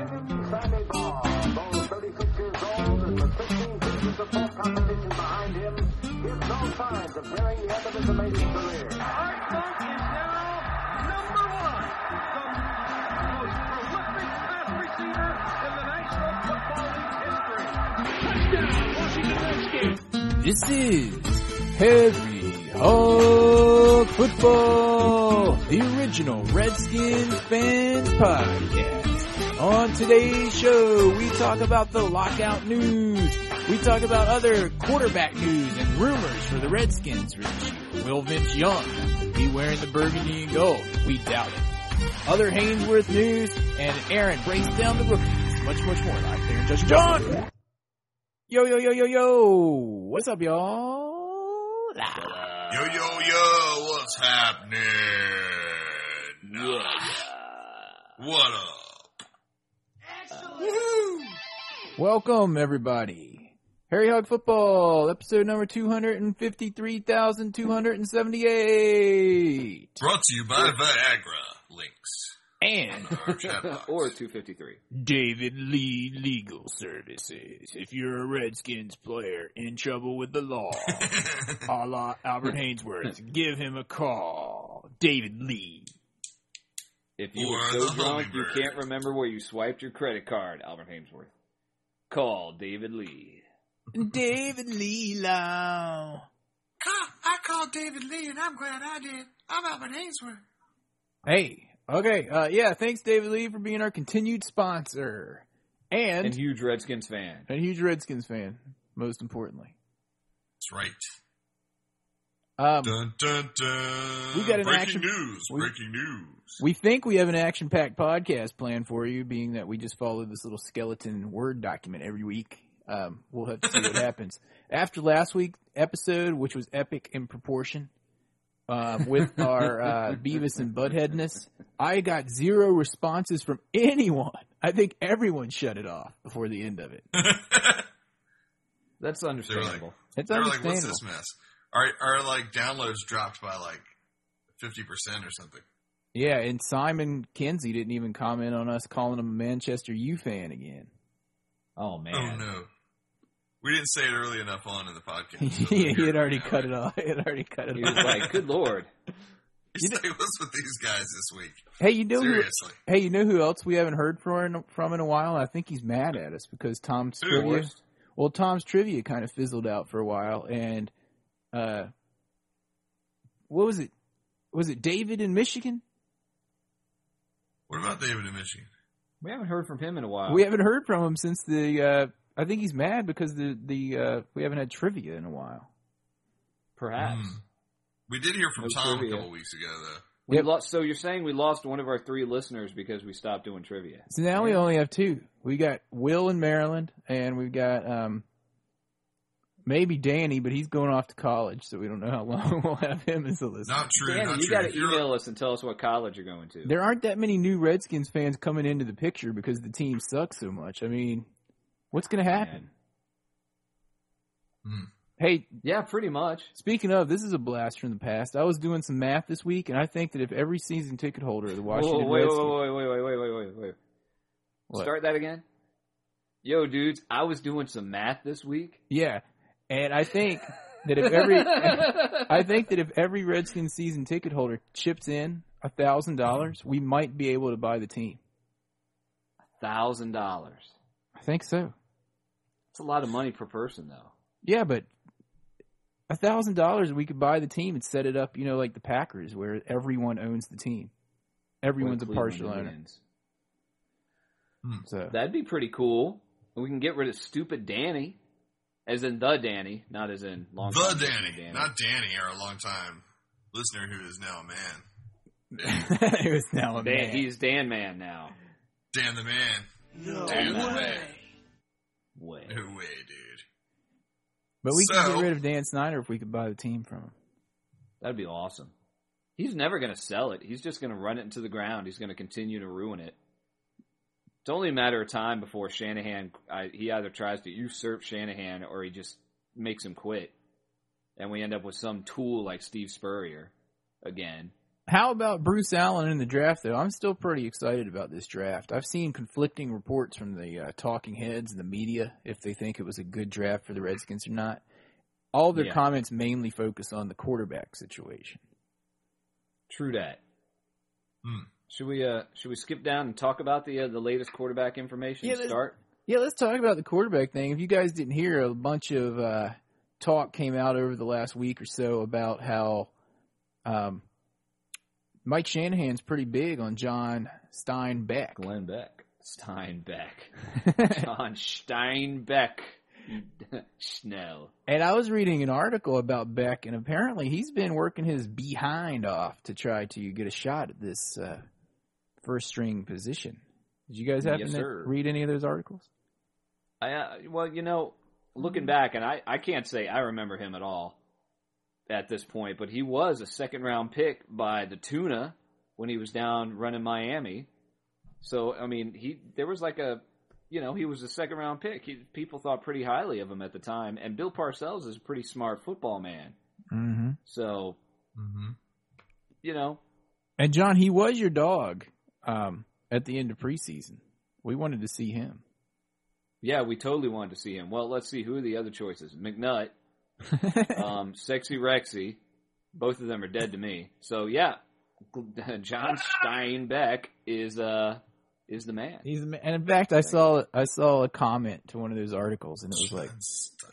Brilliant Sammy Baugh, though 36 years old and with 15 seasons of full competition behind him, gives no signs of nearing the end of his amazing career. Art is now number one, the most prolific receiver in the history. This is Harry Hog Football, the original Redskins fans podcast. On today's show, we talk about the lockout news. We talk about other quarterback news and rumors for the Redskins for this year. Will Vince Young be wearing the burgundy and gold? We doubt it. Other Haynesworth news and Aaron breaks down the rookies. Much, much more live there Just John. Yo, yo, yo, yo, yo. What's up, y'all? Yo, yo, yo, what's happening? What up? Welcome, everybody. Harry Hog Football, episode number 253,278. Brought to you by Viagra Links. And Our chat box. or 253. David Lee Legal Services. If you're a Redskins player in trouble with the law, a la Albert Haynesworth, give him a call. David Lee. If you Or were so drunk you can't remember where you swiped your credit card, Albert Haynesworth, call David Lee. David Lee Lau. I called David Lee and I'm glad I did. I'm Albert Haynesworth. Hey, okay, uh, yeah, thanks David Lee for being our continued sponsor. And, And huge Redskins fan. a huge Redskins fan, most importantly. That's right. Um, Dun, dun, dun. We got an breaking action- news. we- breaking news. we think we have an action-packed podcast planned for you, being that we just follow this little skeleton Word document every week. Um, we'll have to see what happens. After last week's episode, which was epic in proportion, um, with our uh, Beavis and Buttheadness, I got zero responses from anyone. I think everyone shut it off before the end of it. That's understandable. It's They're like, understandable. what's this mess? Our, our like downloads dropped by like 50% or something. Yeah, and Simon Kinsey didn't even comment on us calling him a Manchester U fan again. Oh man. Oh no. We didn't say it early enough on in the podcast. so he had already cut it off. He had already cut it He off. was like, good lord. He's like, what's with these guys this week? Hey, you know who? Seriously. Hey, you know who else we haven't heard from from in a while? I think he's mad at us because Tom's Who? trivia. Worst. Well, Tom's trivia kind of fizzled out for a while, and uh, what was it? Was it David in Michigan? What about David in Michigan? We haven't heard from him in a while. We haven't heard from him since the. Uh, I think he's mad because the the uh, we haven't had trivia in a while. Perhaps. Hmm. We did hear from No Tom trivia. a couple weeks ago, though. We Yep. lost. So you're saying we lost one of our three listeners because we stopped doing trivia? So now we only have two. We got Will in Maryland, and we've got um, maybe Danny, but he's going off to college, so we don't know how long we'll have him as a listener. Not true. Danny, not you got to email us and tell us what college you're going to. There aren't that many new Redskins fans coming into the picture because the team sucks so much. I mean, what's going to happen? Man. Hmm. Hey, Yeah, pretty much. speaking of, this is a blast from the past. I was doing some math this week, and I think that if every season ticket holder of the Washington Whoa, wait, Redskins, wait, wait, wait, wait, wait, wait, wait. What? Start that again. Yo, dudes, I was doing some math this week. yeah, and I think that if every, I think that if every Redskins season ticket holder chips in a thousand dollars, we might be able to buy the team. Thousand dollars. I think so. That's a lot of money per person, though. Yeah, but a thousand dollars we could buy the team and set it up, you know, like the Packers, where everyone owns the team. Everyone's a partial owner. Indians. So hmm. That'd be pretty cool. We can get rid of stupid Danny, as in the Danny, not as in long. The time Danny, listener not Danny, our longtime listener who is now a man. it was now a Dan, man. he's Dan Man now. Dan the man. No Dan the way. man. Way. No way, dude. but we could get rid of Dan Snyder if we could buy the team from him. That'd be awesome. He's never going to sell it. He's just going to run it into the ground. He's going to continue to ruin it. It's only a matter of time before Shanahan. I, he either tries to usurp Shanahan or he just makes him quit, and we end up with some tool like Steve Spurrier again. How about Bruce Allen in the draft, though? I'm still pretty excited about this draft. I've seen conflicting reports from the uh, talking heads and the media if they think it was a good draft for the Redskins or not. All their Yeah. comments mainly focus on the quarterback situation. True that. Hmm. Should we uh should we skip down and talk about the uh, the latest quarterback information Yeah, start? Yeah, let's talk about the quarterback thing. If you guys didn't hear, a bunch of uh, talk came out over the last week or so about how um, Mike Shanahan's pretty big on John Steinbeck. Glenn Beck. Steinbeck. John Steinbeck. Schnell. And I was reading an article about Beck, and apparently he's been working his behind off to try to get a shot at this uh, first string position. Did you guys happen Yes, to sir. read any of those articles? I uh, well, you know, looking back, and I I can't say I remember him at all at this point, but he was a second round pick by the Tuna when he was down running Miami. So I mean, he there was like a you know he was a second round pick. He, people thought pretty highly of him at the time, and Bill Parcells is a pretty smart football man. Mm-hmm. So Mm-hmm. you know, And John, he was your dog um, at the end of preseason. We wanted to see him. yeah, we totally wanted to see him. Well, let's see who are the other choices. McNutt, um, Sexy Rexy, both of them are dead to me. So yeah, John Steinbeck is uh is the man. He's the ma- and in fact, I saw I saw a comment to one of those articles, and it was like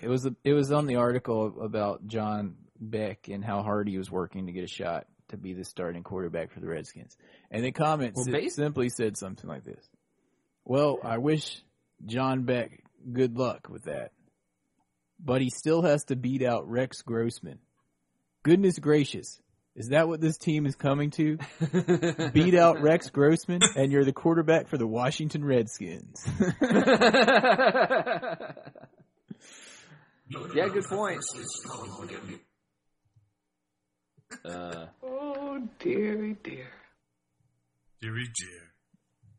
it was it was on the article about John Beck and how hard he was working to get a shot to be the starting quarterback for the Redskins. And the comment Well, si- simply said something like this: "Well, I wish John Beck good luck with that, but he still has to beat out Rex Grossman. Goodness gracious." Is that what this team is coming to? Beat out Rex Grossman, and you're the quarterback for the Washington Redskins. yeah, good point. Uh, Oh, dearie dear. Deary dear.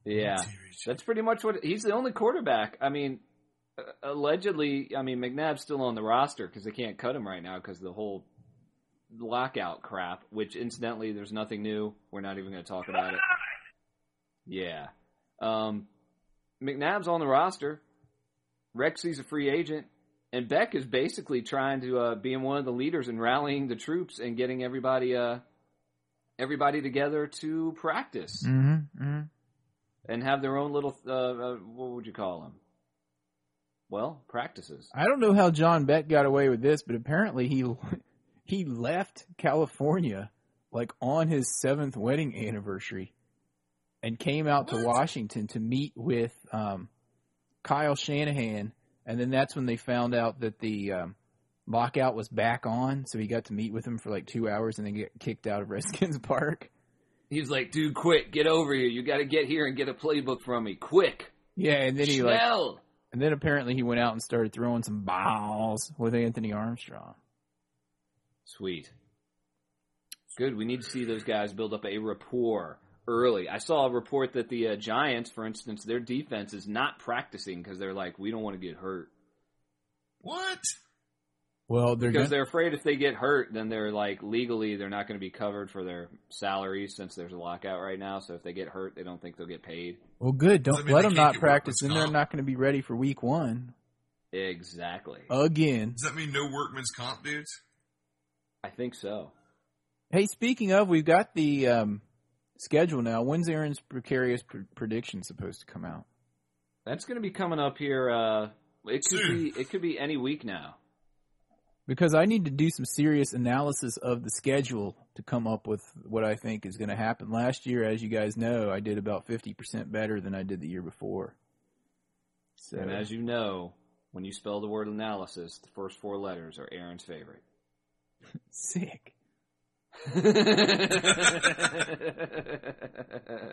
yeah, Deary dear. that's pretty much what he's the only quarterback. I mean, uh, allegedly, I mean McNabb's still on the roster because they can't cut him right now because the whole lockout crap. Which incidentally, there's nothing new. We're not even going to talk about it. Yeah, um, McNabb's on the roster. Rexy's a free agent. And Beck is basically trying to uh, being one of the leaders in rallying the troops and getting everybody uh, everybody together to practice mm-hmm, mm-hmm. and have their own little uh, uh, what would you call them? Well, practices. I don't know how John Beck got away with this, but apparently he he left California like on his seventh wedding anniversary and came out to Washington to meet with um, Kyle Shanahan, and then that's when they found out that the um, lockout was back on, so he got to meet with him for like two hours and then get kicked out of Redskins Park. He's like, dude, quick, get over here. You got to get here and get a playbook from me, quick. Yeah, and then he like, Schnell. and then apparently he went out and started throwing some balls with Anthony Armstrong. Sweet. Good. We need to see those guys build up a rapport early. I saw a report that the uh, Giants, for instance, their defense is not practicing because they're like, we don't want to get hurt. What? Well, they're Because gonna, they're afraid if they get hurt, then they're like legally they're not going to be covered for their salaries since there's a lockout right now. So if they get hurt, they don't think they'll get paid. well, good. Don't that mean let them can't practice. workman's Then they're not going to be ready for week one Exactly. again. Does that mean no workman's comp, dudes? I think so. Hey, speaking of, we've got the um, schedule now. When's Aaron's precarious pr- prediction supposed to come out? That's going to be coming up here. Uh, it could Soon. be. It could be any week now. Because I need to do some serious analysis of the schedule to come up with what I think is going to happen. Last year, as you guys know, I did about fifty percent better than I did the year before. So, And as you know, when you spell the word analysis, the first four letters are Aaron's favorite. sick.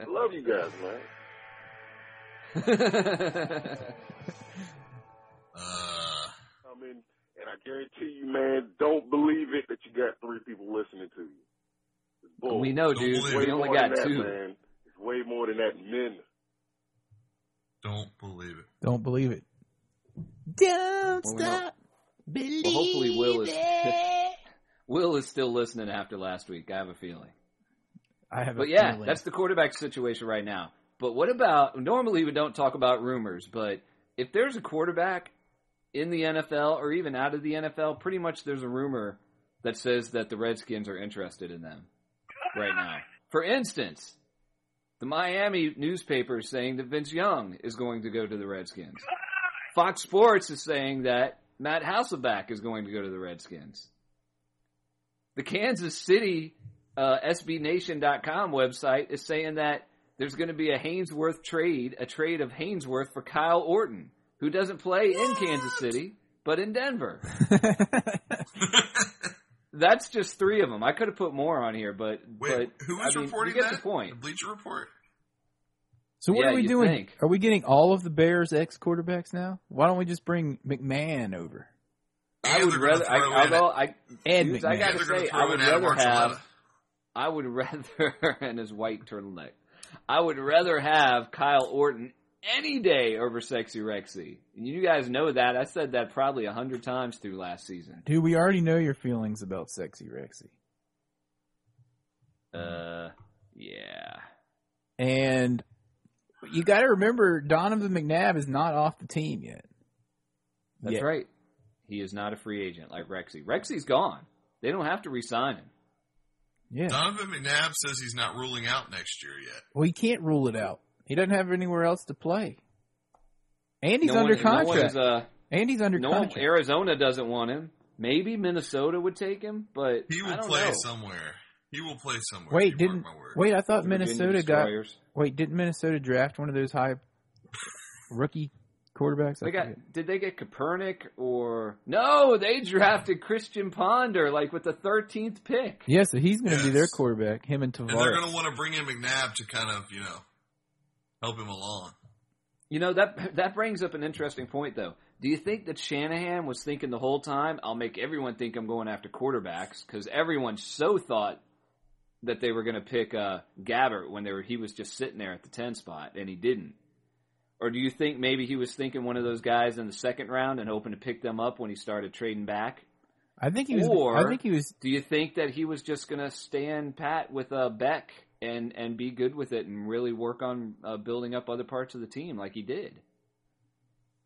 Love you guys, man. Uh, I mean, and I guarantee you, man, don't believe it that you got three people listening to you. Bull. we know, Don't dude. believe Way We only more got than that, two. man. It's way more than that, men. don't believe it. Don't believe it. Don't Well, stop believing. Well, hopefully Will is Will is still listening after last week. I have a feeling. I have. But yeah, feeling. that's the quarterback situation right now. But what about normally we don't talk about rumors, but if there's a quarterback in the NFL or even out of the NFL, pretty much there's a rumor that says that the Redskins are interested in them right now. For instance, the Miami newspaper is saying that Vince Young is going to go to the Redskins. Fox Sports is saying that Matt Hasselbeck is going to go to the Redskins. The Kansas City uh, SBNation.com website is saying that there's going to be a Haynesworth trade, a trade of Haynesworth for Kyle Orton, who doesn't play in Kansas City, but in Denver. That's just three of them. I could have put more on here, but Wait, but who was I mean, reporting you get that? the point. The Bleacher Report. so what Yeah, are we doing? think. Are we getting all of the Bears ex quarterbacks now? Why don't we just bring McMahon over? I would rather. I, throw in- although I, Ed dudes, I gotta and they're gonna say, I would rather have. I would rather, and his white turtleneck. I would rather have Kyle Orton any day over Sexy Rexy. And you guys know that. I said that probably a hundred times through last season. Dude, we already know your feelings about Sexy Rexy. Uh, yeah. And you got to remember, Donovan McNabb is not off the team yet. That's Yet. right. He is not a free agent like Rexy. Rexy's gone. They don't have to re-sign him. Yeah. Donovan McNabb says he's not ruling out next year yet. Well, he can't rule it out. He doesn't have anywhere else to play. And he's No under one- contract. one's, uh, and he's under no one- contract. Arizona doesn't want him. Maybe Minnesota would take him, but He I will don't play know. somewhere. He will play somewhere. Wait, didn't mark my words. wait? I thought Minnesota got. Wait, didn't Minnesota draft one of those high rookie quarterbacks? I They got forget. did they get Kaepernick or no? They drafted Christian Ponder like with the thirteenth pick. Yeah, so he's going to be their quarterback. Him and And they're going to want to bring in McNabb to kind of, you know, help him along. You know that that brings up an interesting point though. Do you think that Shanahan was thinking the whole time, "I'll make everyone think I'm going after quarterbacks" because everyone so thought that they were going to pick uh, Gabbert when they were he was just sitting there at the ten spot and he didn't. Or do you think maybe he was thinking one of those guys in the second round and hoping to pick them up when he started trading back? I think he was. Or- I think he was. Do you think that he was just going to stand pat with uh, Beck and and be good with it and really work on uh, building up other parts of the team like he did?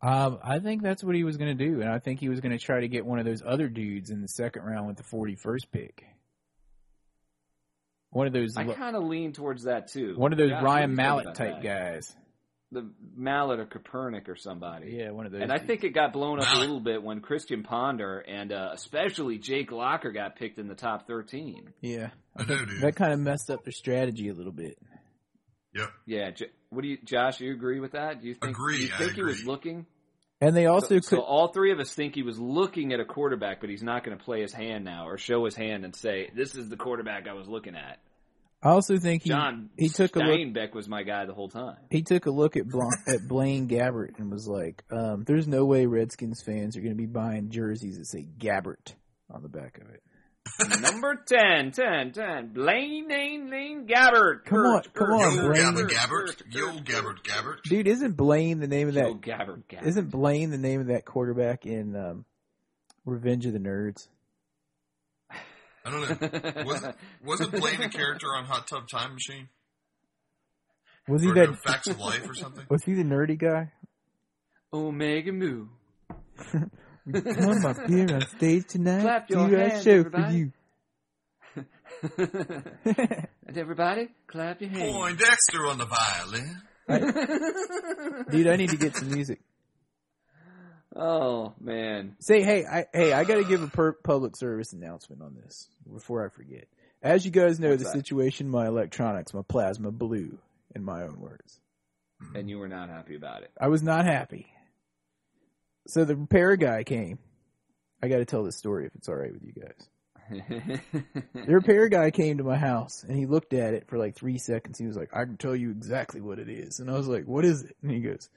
Um, I think that's what he was going to do, and I think he was going to try to get one of those other dudes in the second round with the forty-first pick. One of those. I kind of lean towards that too. one of those Ryan Mallett type that? guys. The Mallett or Kaepernick or somebody. Yeah, one of those. And I think it got blown up a little bit when Christian Ponder and uh, especially Jake Locker got picked in the top 13. Yeah, I know, dude. that kind of messed up their strategy a little bit. Yep. Yeah, J- what do you, Josh? You agree with that? Do you think? Agree, Do you I think he was looking? And they also so, could. so all three of us think he was looking at a quarterback, but he's not going to play his hand now or show his hand and say, "This is the quarterback I was looking at." I also think he John he took a look. Steinbeck was my guy the whole time. He took a look at Bla- at Blaine Gabbert and was like, um, "There's no way Redskins fans are going to be buying jerseys that say Gabbert on the back of it." Number 10, 10, 10. Blaine, Lane, Lane, Gabbert. Come on, Kurt, come on, Yo, Blaine. Gabbert, Kurt, Gabbert. Kurt, Yo, Gabbert, Gabbert. Dude, isn't Blaine the name of that? Yo, Gabbert, Gabbert. Isn't Blaine the name of that quarterback in um, Revenge of the Nerds? I don't know. Wasn't, wasn't Blaine a character on Hot Tub Time Machine? Was he Or that? Facts of Life or something? Was he the nerdy guy? Omega Mu. Come on, my beer on stage tonight. Clap Do your a hands, show everybody. for you. and everybody, clap your hands. Poindexter on the violin. Dude, I need to get some music. Oh man, Say, hey, I, hey, I got to give a per- public service announcement on this before I forget. As you guys know, What's the that? situation, my electronics, my plasma blew, in my own words. and you were not happy about it. I was not happy. So the repair guy came. I got to tell this story if it's all right with you guys. The repair guy came to my house and he looked at it for like three seconds. He was like, I can tell you exactly what it is. And I was like, what is it? And he goes,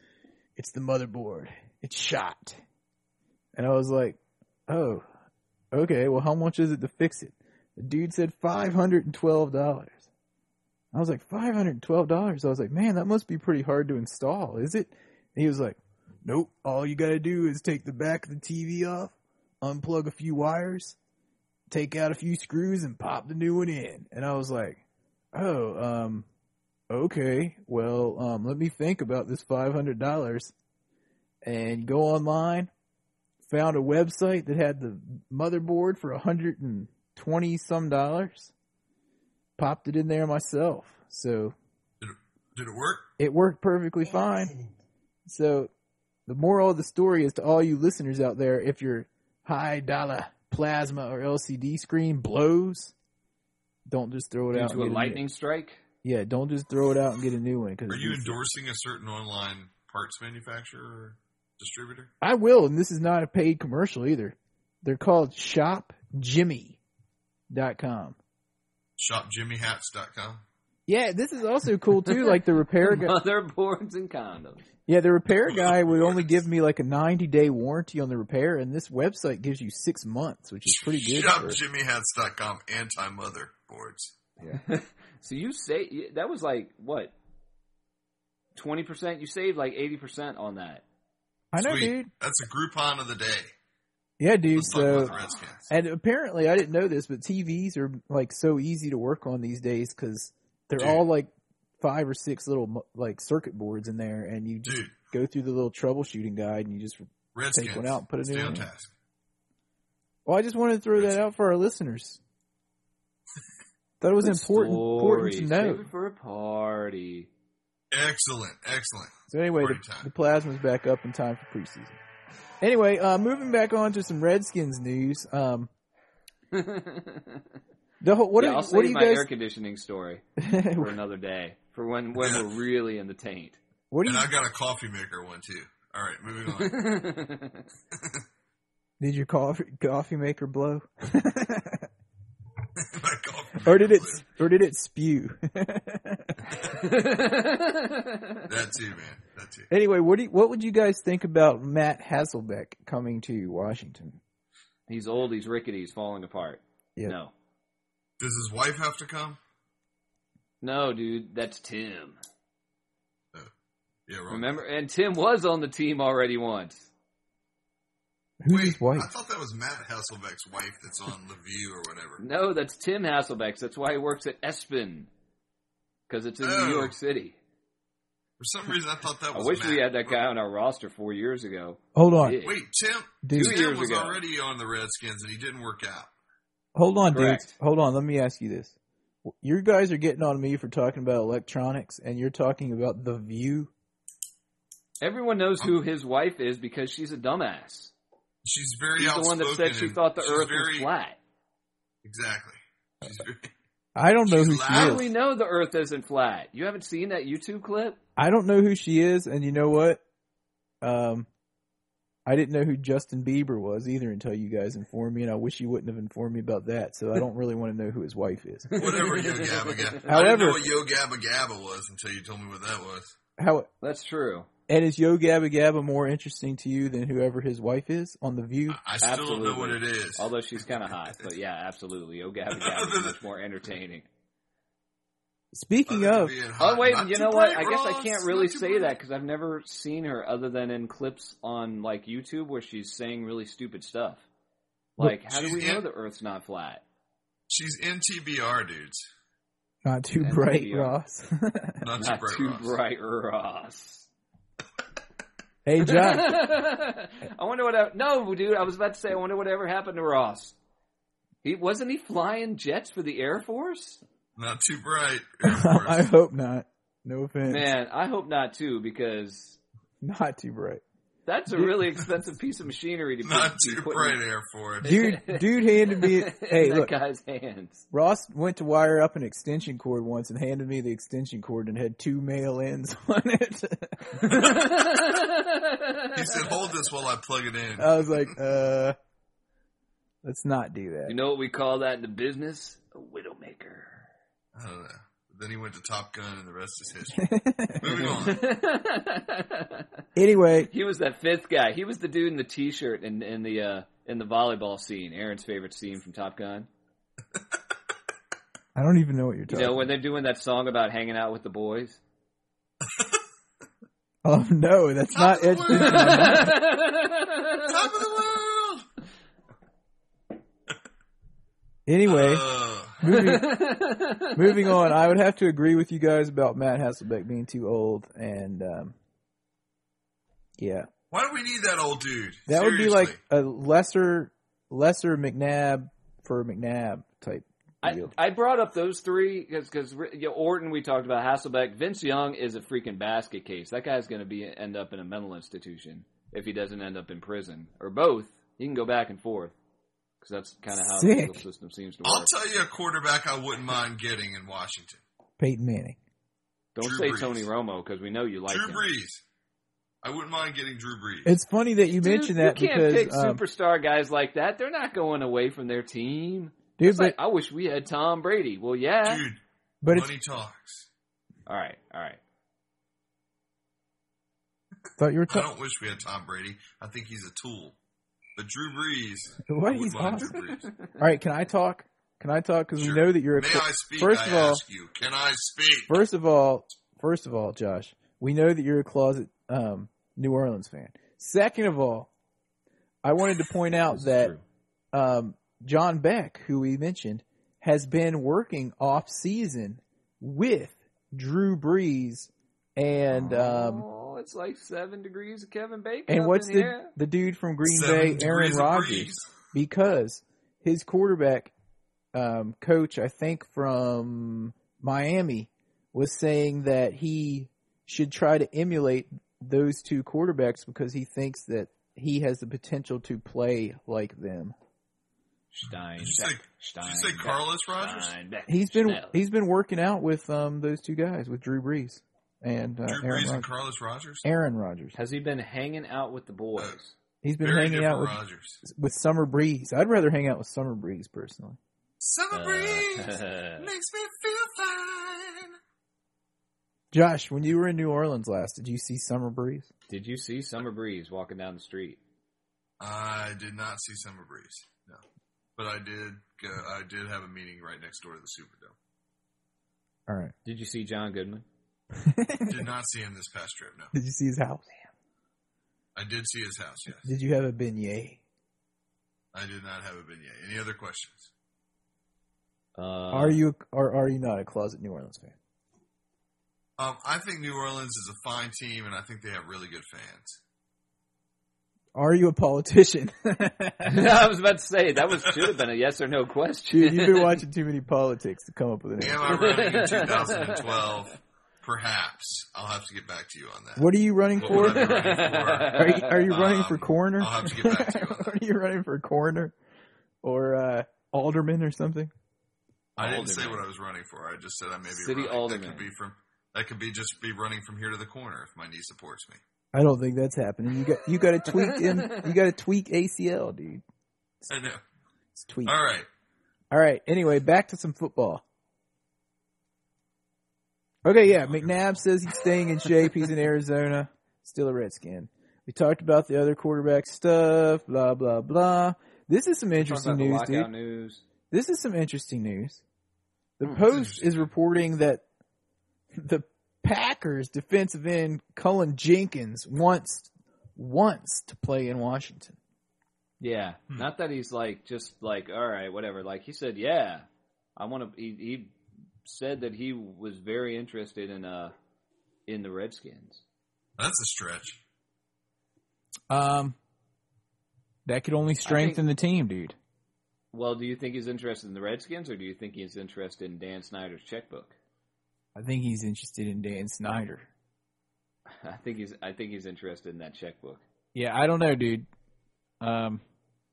it's the motherboard. It's shot. And I was like, oh, okay. Well, how much is it to fix it? The dude said $512. I was like, $512? I was like, man, that must be pretty hard to install, is it? And he was like, nope. All you gotta do is take the back of the TV off, unplug a few wires, take out a few screws and pop the new one in. And I was like, oh, um, okay, well, um, let me think about this five hundred dollars, and go online, found a website that had the motherboard for a hundred and twenty some dollars, popped it in there myself, so Did it work? it worked perfectly fine. So the moral of the story is to all you listeners out there, if your high dollar plasma or LCD screen blows, don't just throw it Due out. to a get new- lightning strike. yeah, don't just throw it out and get a new one. Cause Are you endorsing a certain online parts manufacturer or distributor? I will, and this is not a paid commercial either. They're called ShopJimmy.com. ShopJimmyHats.com. Yeah, this is also cool too. Like the repair guy. Motherboards and condoms. Yeah, the repair guy would only give me like a 90 day warranty on the repair, and this website gives you six months, which is pretty good. for- ShopJimmyHats.com anti-motherboards. Yeah. so you say that was like what? Twenty percent. You saved like eighty percent on that. I know, Sweet. dude. That's a Groupon of the day. Yeah, dude. Let's So, and apparently, I didn't know this, but TVs are like so easy to work on these days because they're Dude. all like five or six little like circuit boards in there, and you just Dude, go through the little troubleshooting guide, and you just. Redskins. one out and put a stay new one in. task. Well, I just wanted to throw that out for our listeners. Thought it was important important to story. know. For a party. Excellent, excellent. So anyway, the, Party time. the plasma's back up in time for preseason. Anyway, uh, moving back on to some Redskins news. Um, the whole, what yeah, do, I'll what save do you my air conditioning story for another day. For when when Yeah. we're really in the taint. what do And you? I got a coffee maker one too. All right, moving on. Did your coffee coffee maker blow, My coffee or did it or did it spew? That too, man. That too. anyway, what do you, what would you guys think about Matt Hasselbeck coming to Washington? he's old. He's rickety. He's falling apart. Yeah. No, Does his wife have to come? no, dude. That's Tim. Oh. Yeah, wrong. Remember? And Tim was on the team already once. Who's Wait, his wife? I thought that was Matt Hasselbeck's wife that's on The View or whatever. No, that's Tim Hasselbeck. That's why he works at ESPN. Because it's in Oh. New York City. For some reason, I thought that was I was. wish we had that guy on our roster four years ago. Hold on, Yeah. Wait, Tim. dude. Two Tim years was ago. already on the Redskins and he didn't work out. Hold on, dude. Correct. Hold on. Let me ask you this. You guys are getting on me for talking about electronics, and you're talking about the View. Everyone knows who his wife is because she's a dumbass. She's very She's the one that said she thought the Earth very, was flat. Exactly. She's very, I don't know She's who loud. she How is. do we know the Earth isn't flat? You haven't seen that YouTube clip? I don't know who she is, and you know what? Um, I didn't know who Justin Bieber was either until you guys informed me, and I wish you wouldn't have informed me about that. So I don't really want to know who his wife is. whatever Yo Gabba Gabba. I However- didn't know what Yo Gabba Gabba was until you told me what that was. How That's true. And is Yo Gabba Gabba more interesting to you than whoever his wife is on the View? I still don't know what it is. Although she's kind of hot, but yeah, absolutely. Yo Gabba Gabba is much more entertaining. Speaking Other of, Oh wait, you know what? bright, I guess I can't really say bright. that because I've never seen her other than in clips on like YouTube where she's saying really stupid stuff. Like, how do She's we know the Earth's not flat? She's in TBR, dudes. not too bright, video. Ross. Not too bright, too Ross. Bright, Ross. hey, John. I wonder what. ev- No, dude, I was about to say. I wonder whatever happened to Ross. He wasn't he flying jets for the Air Force? Not too bright. I hope not. No offense. Man, I hope not too because Not too bright. That's a really expensive piece of machinery to Not put, be too putting bright, Air Force. Dude, dude handed me. in Hey, that look, guy's hands. Ross went to wire up an extension cord once and handed me the extension cord and had two male ends on it. He said, "Hold this while I plug it in." I was like, uh, let's not do that. You know what we call that in the business? A widowmaker. I don't know. Then he went to Top Gun, and the rest is history. Moving on. Anyway, he was that fifth guy. He was the dude in the t-shirt in, in the uh, in the volleyball scene. Aaron's favorite scene from Top Gun. I don't even know what you're talking. You know when they're doing that song about hanging out with the boys. Oh no, that's not it. Top of the world. Anyway, Uh, moving, moving on, I would have to agree with you guys about Matt Hasselbeck being too old, and um, yeah, Why do we need that old dude? that would be like a lesser, lesser McNabb for McNabb type I, deal. I brought up those three because you know, Orton we talked about Hasselbeck. Vince Young is a freaking basket case. That guy's going to be end up in a mental institution if he doesn't end up in prison or both. He can go back and forth because that's kind of how the Sick. legal system seems to work. I'll tell you a quarterback I wouldn't mind getting in Washington. Peyton Manning. Don't Drew say Brees. Tony Romo because we know you like Drew him. Brees. I wouldn't mind getting Drew Brees. It's funny that you Dude, mentioned that you can't because pick um, superstar guys like that. They're not going away from their team. dude, It's like I wish we had Tom Brady. Well, yeah. Dude, but it's money talks. All right, all right. thought you were I don't wish we had Tom Brady. I think he's a tool. But Drew Brees. What I he's awesome. All right, can I talk? Can I talk? Because Sure. we know that you're a May I speak? First I of all- ask you. Can I speak? First of all, first of all, Josh, we know that you're a closet um, New Orleans fan. Second of all, I wanted to point out that um, John Beck, who we mentioned, has been working off season with Drew Brees and um, it's like seven degrees of Kevin Bacon. and up what's in the here. the dude from Green Seven Bay, Aaron degrees Rodgers, because his quarterback um, coach, I think from Miami, was saying that he should try to emulate those two quarterbacks because he thinks that he has the potential to play like them. Stein. Did you say- Stein. Did you say Carlos Rogers? Steinbeck, He's been Schnell. he's been working out with um, those two guys, with Drew Brees and uh, Aaron Brees and Rodgers. Carlos Rogers? Aaron Rodgers. Has he been hanging out with the boys? He's been Very hanging out different with Rogers. with Summer Breeze. I'd rather hang out with Summer Breeze personally. Summer Uh, breeze makes me feel fine. Josh, when you were in New Orleans last, did you see Summer Breeze? Did you see Summer Breeze walking down the street? I did not see Summer Breeze. No, but I did. Go, I did have a meeting right next door to the Superdome. All right. Did you see John Goodman? Did not see him this past trip. No, Did you see his house? I did see his house. Yes, Did you have a beignet? I did not have a beignet. Any other questions? Uh, are you or are you not a closet New Orleans fan? Um, I think New Orleans is a fine team, and I think they have really good fans. Are you a politician? I was about to say that was should have been a yes or no question. Dude, you've been watching too many politics to come up with an Am answer. I running in 2012? Perhaps. I'll have to get back to you on that. What are you running What for? would I be running for? Are you, are you running Um, for coroner? I'll have to get back to you on that. are you running for coroner or uh, alderman or something? I didn't say what I was running for. I just said I may be City running. alderman. That could be from. That could be just be running from here to the corner if my knee supports me. I don't think that's happening. You got you got to tweak in. You got to tweak ACL, dude. I know. It's tweak. All right. All right. Anyway, back to some football. Okay, yeah. McNabb says he's staying in shape. He's in Arizona. Still a Redskin. We talked about the other quarterback stuff. Blah blah blah. This is some interesting news, dude. news. This is some interesting news. The Hmm, Post is reporting that the Packers defensive end Cullen Jenkins wants wants to play in Washington. Yeah, Hmm. not that he's like just like all right, whatever. Like he said, yeah, I want to. He, he said that he was very interested in uh in the Redskins. That's a stretch. Um, that could only strengthen the team, dude. Well, do you think he's interested in the Redskins, or do you think he's interested in Dan Snyder's checkbook? I think he's interested in Dan Snyder. I think he's. I think he's interested in that checkbook. Yeah, I don't know, dude. Um,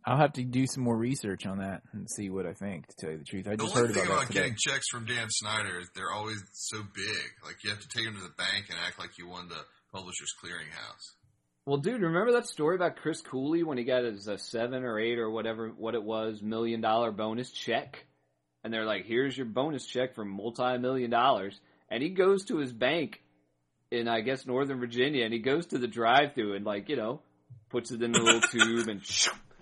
I'll have to do some more research on that and see what I think. To tell you the truth, I The just only heard thing about about that getting checks from Dan Snyder is they're always so big. Like you have to take them to the bank and act like you won the Publishers Clearinghouse. Well, dude, remember that story about Chris Cooley when he got his uh, seven or eight or whatever what it was million dollar bonus check, and they're like, "Here's your bonus check for multi million dollars," and he goes to his bank in I guess Northern Virginia, and he goes to the drive through and like you know puts it in the little tube and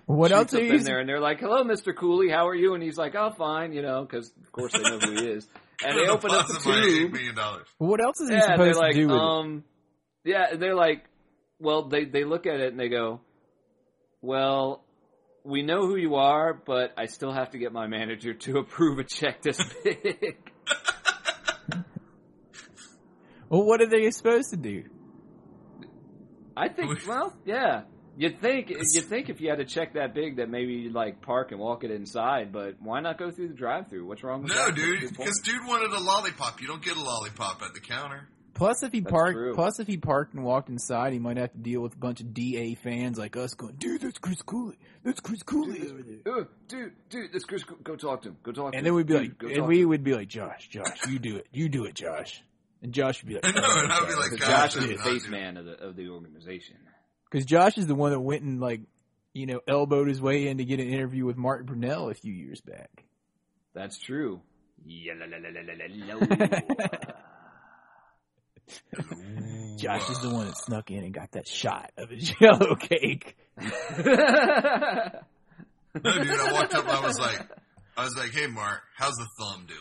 What else shoots are you in there, and they're like, "Hello, Mister Cooley, how are you?" And he's like, "Oh, fine," you know, because of course they know who he is. And they open up the Deposit tube. million dollars. What else is he Yeah, they're supposed like, to do with it? um, yeah, they're like, well, they they look at it and they go, well, we know who you are, but I still have to get my manager to approve a check this big. Well, what are they supposed to do? I think. Well, yeah. You'd think you'd think if you had a check that big that maybe you'd like park and walk it inside, but why not go through the drive-through? What's wrong with No, that? dude, because dude wanted a lollipop. You don't get a lollipop at the counter. Plus, if he That's parked, true. plus if he parked and walked inside, he might have to deal with a bunch of DA fans like us going, "Dude, that's Chris Cooley. That's Chris Cooley over there." Uh, dude, dude, this Chris, go talk to him. Go talk to him. And then we'd be Dude, like, and we would be like, "Josh, Josh, you do it. You do it, Josh." And Josh would be like, I know, and I'd be like, Because Josh is the face man of the of the organization. Because Josh is the one that went and like, you know, elbowed his way in to get an interview with Mark Brunell a few years back. That's true. Josh is the one that snuck in and got that shot of his yellow cake. No, dude, I walked up I was like, I was like, hey, Mark, how's the thumb doing?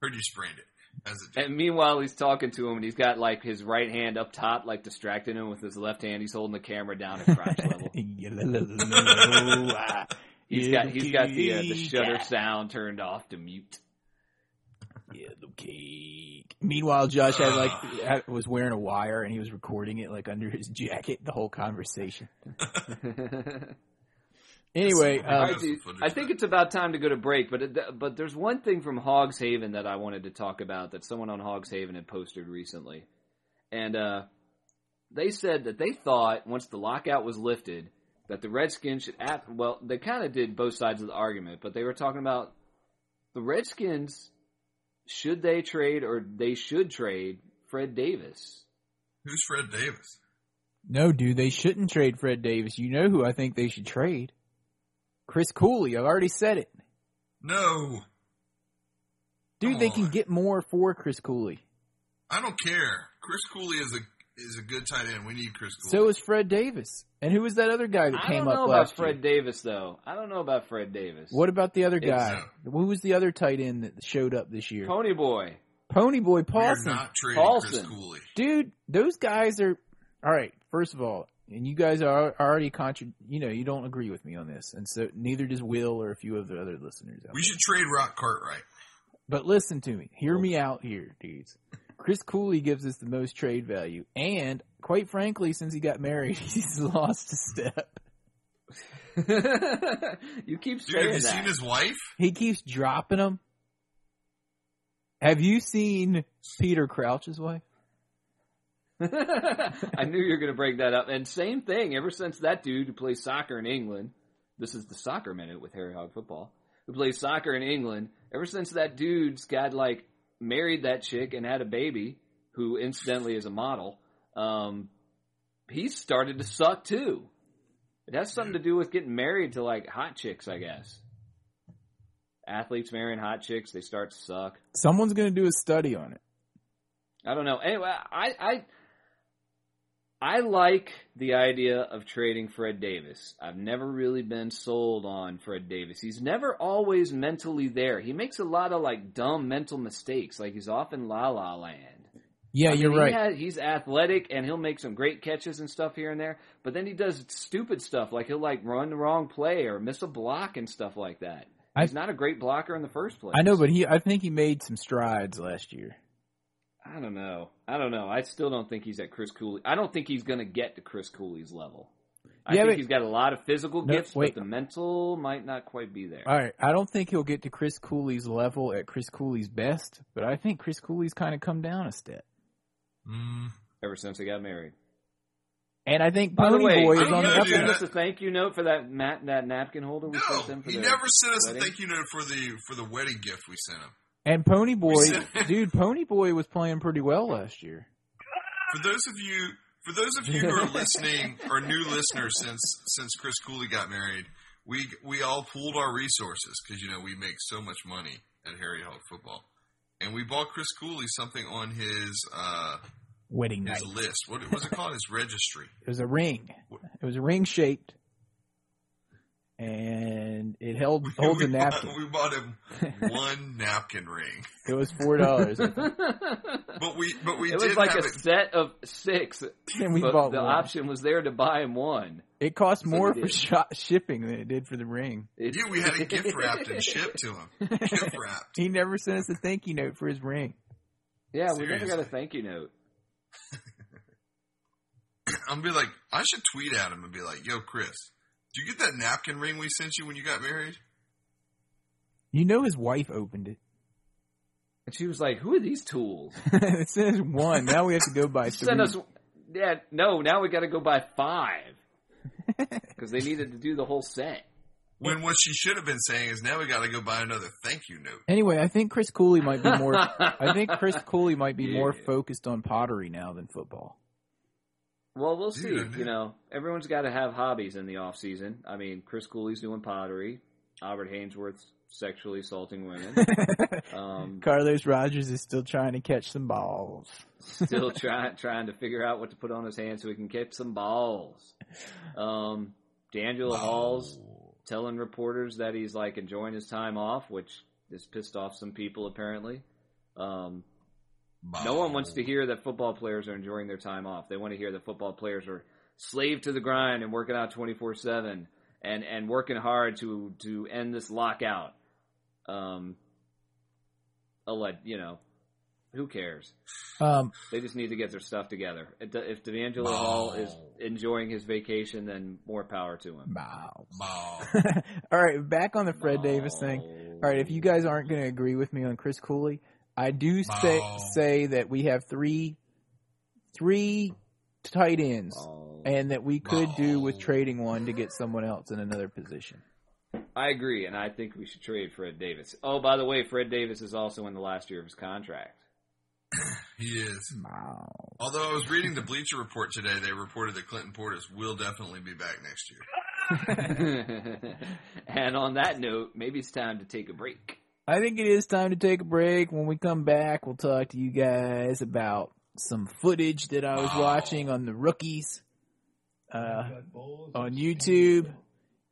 Heard you sprained it. How's it doing? And meanwhile, he's talking to him, and he's got like his right hand up top, like distracting him with his left hand. He's holding the camera down at crotch level. He's got he's got the uh, the shutter sound turned off to mute. Yellow cake. Meanwhile, Josh had like was wearing a wire and he was recording it like under his jacket the whole conversation. Anyway, All All um, right, dude, I think it's about time to go to break, but it, but there's one thing from Hogs Haven that I wanted to talk about that someone on Hogs Haven had posted recently, and uh, they said that they thought once the lockout was lifted that the Redskins should. At, well, they kind of did both sides of the argument, but they were talking about the Redskins should they trade or they should trade Fred Davis. Who's Fred Davis? no, dude, they shouldn't trade Fred Davis. You know who I think they should trade? Chris Cooley. I've already said it. No, Dude, Come they can get more for Chris Cooley. I don't care. Chris Cooley is a is a good tight end. We need Chris Cooley. So is Fred Davis. And who was that other guy that I came don't know up about Fred year? Davis though. I don't know about Fred Davis. What about the other It's- guy? Who was the other tight end that showed up this year? Pony Boy? Pony Boy we are Paulsen. not trading Chris Paulsen. Cooley. Dude, those guys are all right. First of all, and you guys are already contra. You know, you don't agree with me on this, and so neither does Will or a few of the other listeners. Out We there. should trade Rock Cartwright. But listen to me. Hear me out here, dudes. Chris Cooley gives us the most trade value, and quite frankly, since he got married, he's lost a step. you keep Dude, have saying you that. seen his wife? He keeps dropping them. Have you seen Peter Crouch's wife? I knew you were going to break that up. And same thing, ever since that dude who plays soccer in England, this is the soccer minute with Harry Hog football, who plays soccer in England, ever since that dude's got like married that chick and had a baby, who incidentally is a model, um, he's started to suck too. It has something to do with getting married to like hot chicks, I guess. Athletes marrying hot chicks, they start to suck. Someone's going to do a study on it. I don't know. Anyway, I I I like the idea of trading Fred Davis. I've never really been sold on Fred Davis. He's never always mentally there. He makes a lot of like dumb mental mistakes. Like he's off in La La Land. Yeah, I mean, you're he right. has- he's athletic and he'll make some great catches and stuff here and there. But then he does stupid stuff like he'll like run the wrong play or miss a block and stuff like that. I- He's not a great blocker in the first place. I know, but he I think he made some strides last year. I don't know. I don't know. I still don't think he's at Chris Cooley. I don't think he's going to get to Chris Cooley's level. I Yeah, think but- he's got a lot of physical No, gifts, wait. but the mental might not quite be there. All right, I don't think he'll get to Chris Cooley's level at Chris Cooley's best, but I think Chris Cooley's kind of come down a step. Mm, Ever since they got married. And I think By the Pony way, Boy is on the know, ever up dude, send us a thank you note for that mat, that napkin holder we sent him for he never sent us wedding? a thank you note for the for the wedding gift we sent him. And Pony Boy, dude, Pony Boy was playing pretty well last year. For those of you, for those of you who are listening or new listeners since since Chris Cooley got married, we we all pooled our resources because you know we make so much money at Harry Hog Football, and we bought Chris Cooley something on his uh, Wedding night. list. What was it called? His registry. It was a ring. It was a ring shaped. And it held holds we a napkin. Bought, we bought him one napkin ring, It was four dollars, but we but we it did was like have a it. set of six, and we but bought the one. option was there to buy him one. It cost So more for did. shot shipping than it did for the ring. It's- Yeah, we had it gift wrapped and shipped to him. Gift wrapped. He never sent us a thank you note for his ring. yeah, we never got a thank you note. I'm be like, I should tweet at him and be like, "Yo, Chris, did you get that napkin ring we sent you when you got married?" You know his wife opened it. And she was like, "Who are these tools?" it says one. Now we have to go by three. Send us. Yeah, no. Now we got to go buy five because they needed to do the whole set. When what she should have been saying is, "Now we got to go buy another thank you note." Anyway, I think Chris Cooley might be more. I think Chris Cooley might be more focused on pottery now than football. Well, we'll see. I You know, everyone's got to have hobbies in the off season. I mean, Chris Cooley's doing pottery. Albert Haynesworth's sexually assaulting women. Um, Carlos Rogers is still trying to catch some balls. still trying trying to figure out what to put on his hands so he can catch some balls. Um, DeAngelo Hall's telling reporters that he's like enjoying his time off, which has pissed off some people apparently. Um, no one wants to hear that football players are enjoying their time off. They want to hear that football players are slave to the grind and working out twenty four seven and and working hard to to end this lockout. Um, I'll let you know. Who cares? Um, They just need to get their stuff together. If if DeAngelo Hall is enjoying his vacation, then more power to him. balls. Ball. All right, back on the Fred Davis thing. All right, if you guys aren't going to agree with me on Chris Cooley, I do say Wow. say that we have three three tight ends, Oh. and that we could do with trading one to get someone else in another position. I agree, and I think we should trade Fred Davis. Oh, by the way, Fred Davis is also in the last year of his contract. He is. Wow. Although I was reading the Bleacher Report today, they reported that Clinton Portis will definitely be back next year. and on that note, maybe it's time to take a break. I think it is time to take a break. When we come back, we'll talk to you guys about some footage that I was Wow. watching on the rookies uh, on YouTube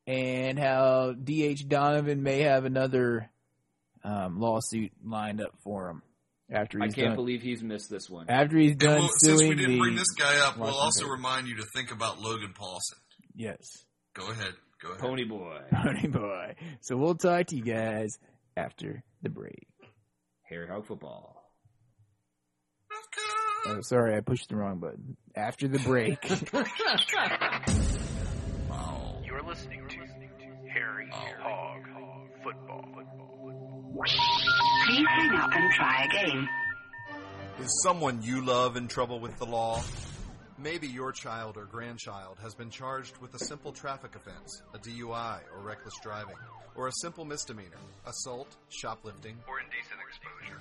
and how DH Donovan may have another um, lawsuit lined up for him after I can't done believe he's missed this one. after he's And done we'll, since we didn't bring this guy up, we'll also Post. remind you to think about Logan Paulsen. yes Go ahead. Go ahead. Pony boy, Pony boy. So we'll talk to you guys after the break. Harry Hog football. Oh, sorry, I pushed the wrong button. After the break. Wow. You're listening to Harry Hog Football. Please hang up and try again. Is someone you love in trouble with the law? Maybe your child or grandchild has been charged with a simple traffic offense, a DUI or reckless driving, or a simple misdemeanor, assault, shoplifting, Or indecent exposure.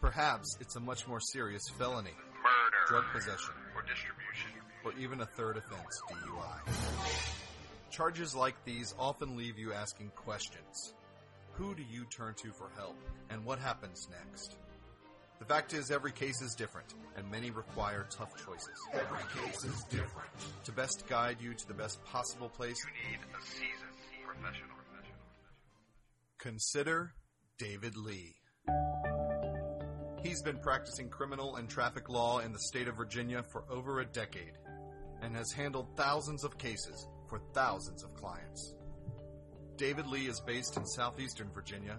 perhaps it's a much more serious felony, Murder. drug possession, Or distribution. or even a third offense, DUI. Charges like these often leave you asking questions. Who do you turn to for help, and what happens next? The fact is, every case is different, and many require tough choices. Every case is different. To best guide you to the best possible place, You need a seasoned professional. consider David Lee. He's been practicing criminal and traffic law in the state of Virginia for over a decade and has handled thousands of cases for thousands of clients. David Lee is based in southeastern Virginia,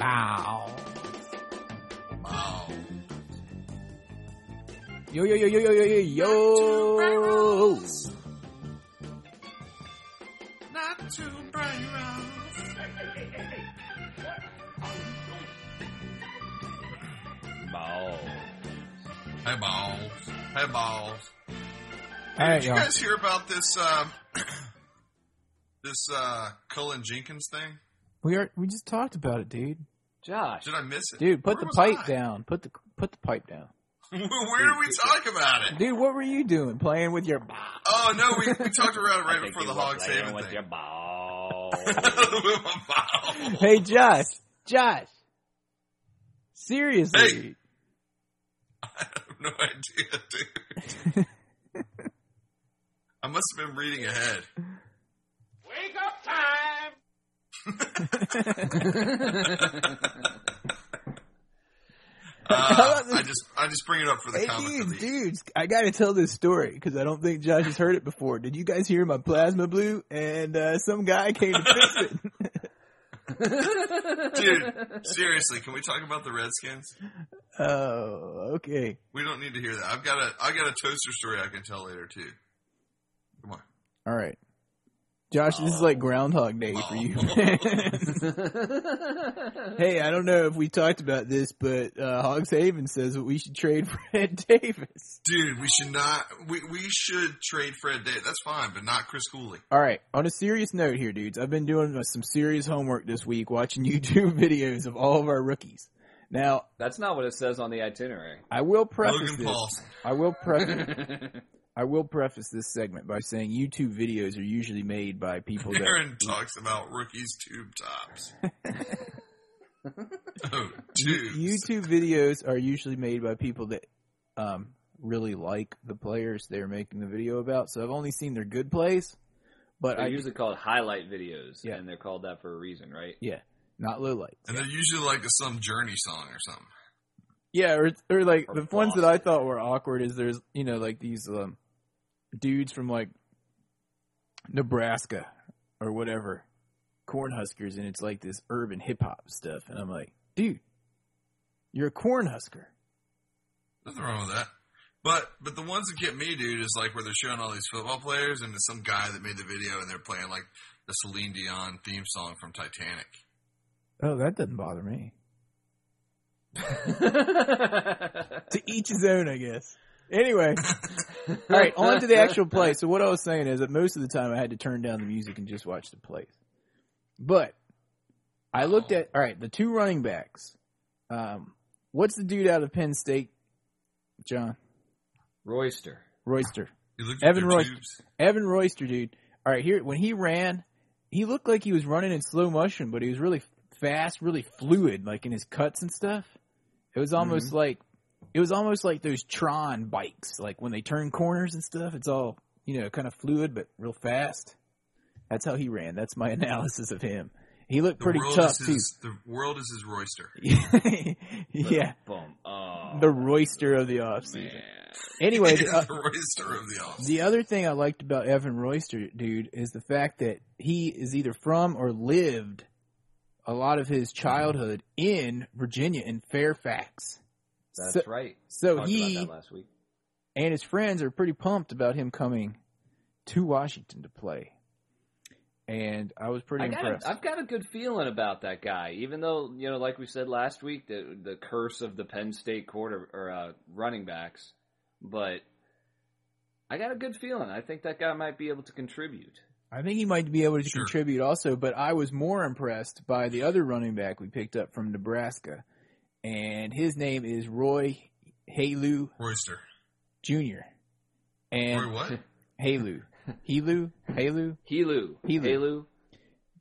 Ross. Bow. Yo, yo, yo, yo, yo, yo, yo, yo. Not too bright, Balls. Hey, balls. Hey, balls. All right, Did you y'all. guys hear about this? Um, This uh, Cullen Jenkins thing. We are we just talked about it, dude. Josh, Did I miss it? Dude, put Where the pipe I? down. Put the put the pipe down. Where did we talk about it? Dude, what were you doing? Playing with your ball? Oh no, we, we talked around it right before you the were Hogs playing with thing. your ball. With my. Hey Josh. Josh. Seriously. Hey. I have no idea, dude. I must have been reading ahead. Wake up time! Uh, I just I just bring it up for the Hey comic dudes, dudes, I gotta tell this story because I don't think Josh has heard it before. Did you guys hear my plasma blew? And uh, some guy came to fix it. Dude, seriously, can we talk about the Redskins? oh, okay. We don't need to hear that. I've got a I got a toaster story I can tell later too. Come on. All right. Josh, this is like Groundhog Day for you. hey, I don't know if we talked about this, but uh, Hogs Haven says that we should trade Fred Davis. Dude, we should not we we should trade Fred Davis. That's fine, but not Chris Cooley. All right. On a serious note here, dudes, I've been doing uh, some serious homework this week, watching YouTube videos of all of our rookies. Now, That's not what it says on the itinerary. I will preface Logan this. Paulsen. I will preface. I will preface this segment by saying YouTube videos are usually made by people that Aaron talks about rookies tube tops. oh, tubes. YouTube videos are usually made by people that um, really like the players they're making the video about. So I've only seen their good plays, but They're I usually called highlight videos, Yeah. and they're called that for a reason, right? yeah, not low lights. And they're usually like some Journey song or something. Yeah, or or like Or the ones that I thought were awkward is there's you know like these um, dudes from like Nebraska or whatever, Cornhuskers, and it's like this urban hip hop stuff, and I'm like, dude, you're a Cornhusker. Nothing wrong with that. But but the ones that get me, dude, is like where they're showing all these football players, and it's some guy that made the video, and they're playing like the Celine Dion theme song from Titanic. Oh, that doesn't bother me. to each his own, I guess. Anyway, all right, on to the actual play. So what I was saying is that most of the time I had to turn down the music and just watch the plays. But I looked at all right, the two running backs. Um, what's the dude out of Penn State? John Royster. Royster. You Evan Royster. tubes. Evan Royster, dude. All right, here when he ran, he looked like he was running in slow motion, but he was really fast, really fluid, like in his cuts and stuff. It was almost like it was almost like those Tron bikes, like when they turn corners and stuff. It's all you know, kind of fluid but real fast. That's how he ran. That's my analysis of him. He looked pretty world tough is too. The world is his Royster. yeah, Boom. Oh, the Royster of the offseason. man. Anyway, the, is uh, the Royster of the office. The other thing I liked about Evan Royster, dude, is the fact that he is either from or lived a lot of his childhood in Virginia in Fairfax. That's So- right. So Talked he about that last week. and his friends are pretty pumped about him coming to Washington to play. And I was pretty I got impressed. a, I've got a good feeling about that guy, even though you know, like we said last week, the the curse of the Penn State quarter or uh, running backs. But I got a good feeling. I think that guy might be able to contribute. I think he might be able to Sure. contribute also, but I was more impressed by the other running back we picked up from Nebraska. And his name is Roy Halu Royster. Jr. And Roy what? Halu. Helu? Halu? Helu, Helu. Helu.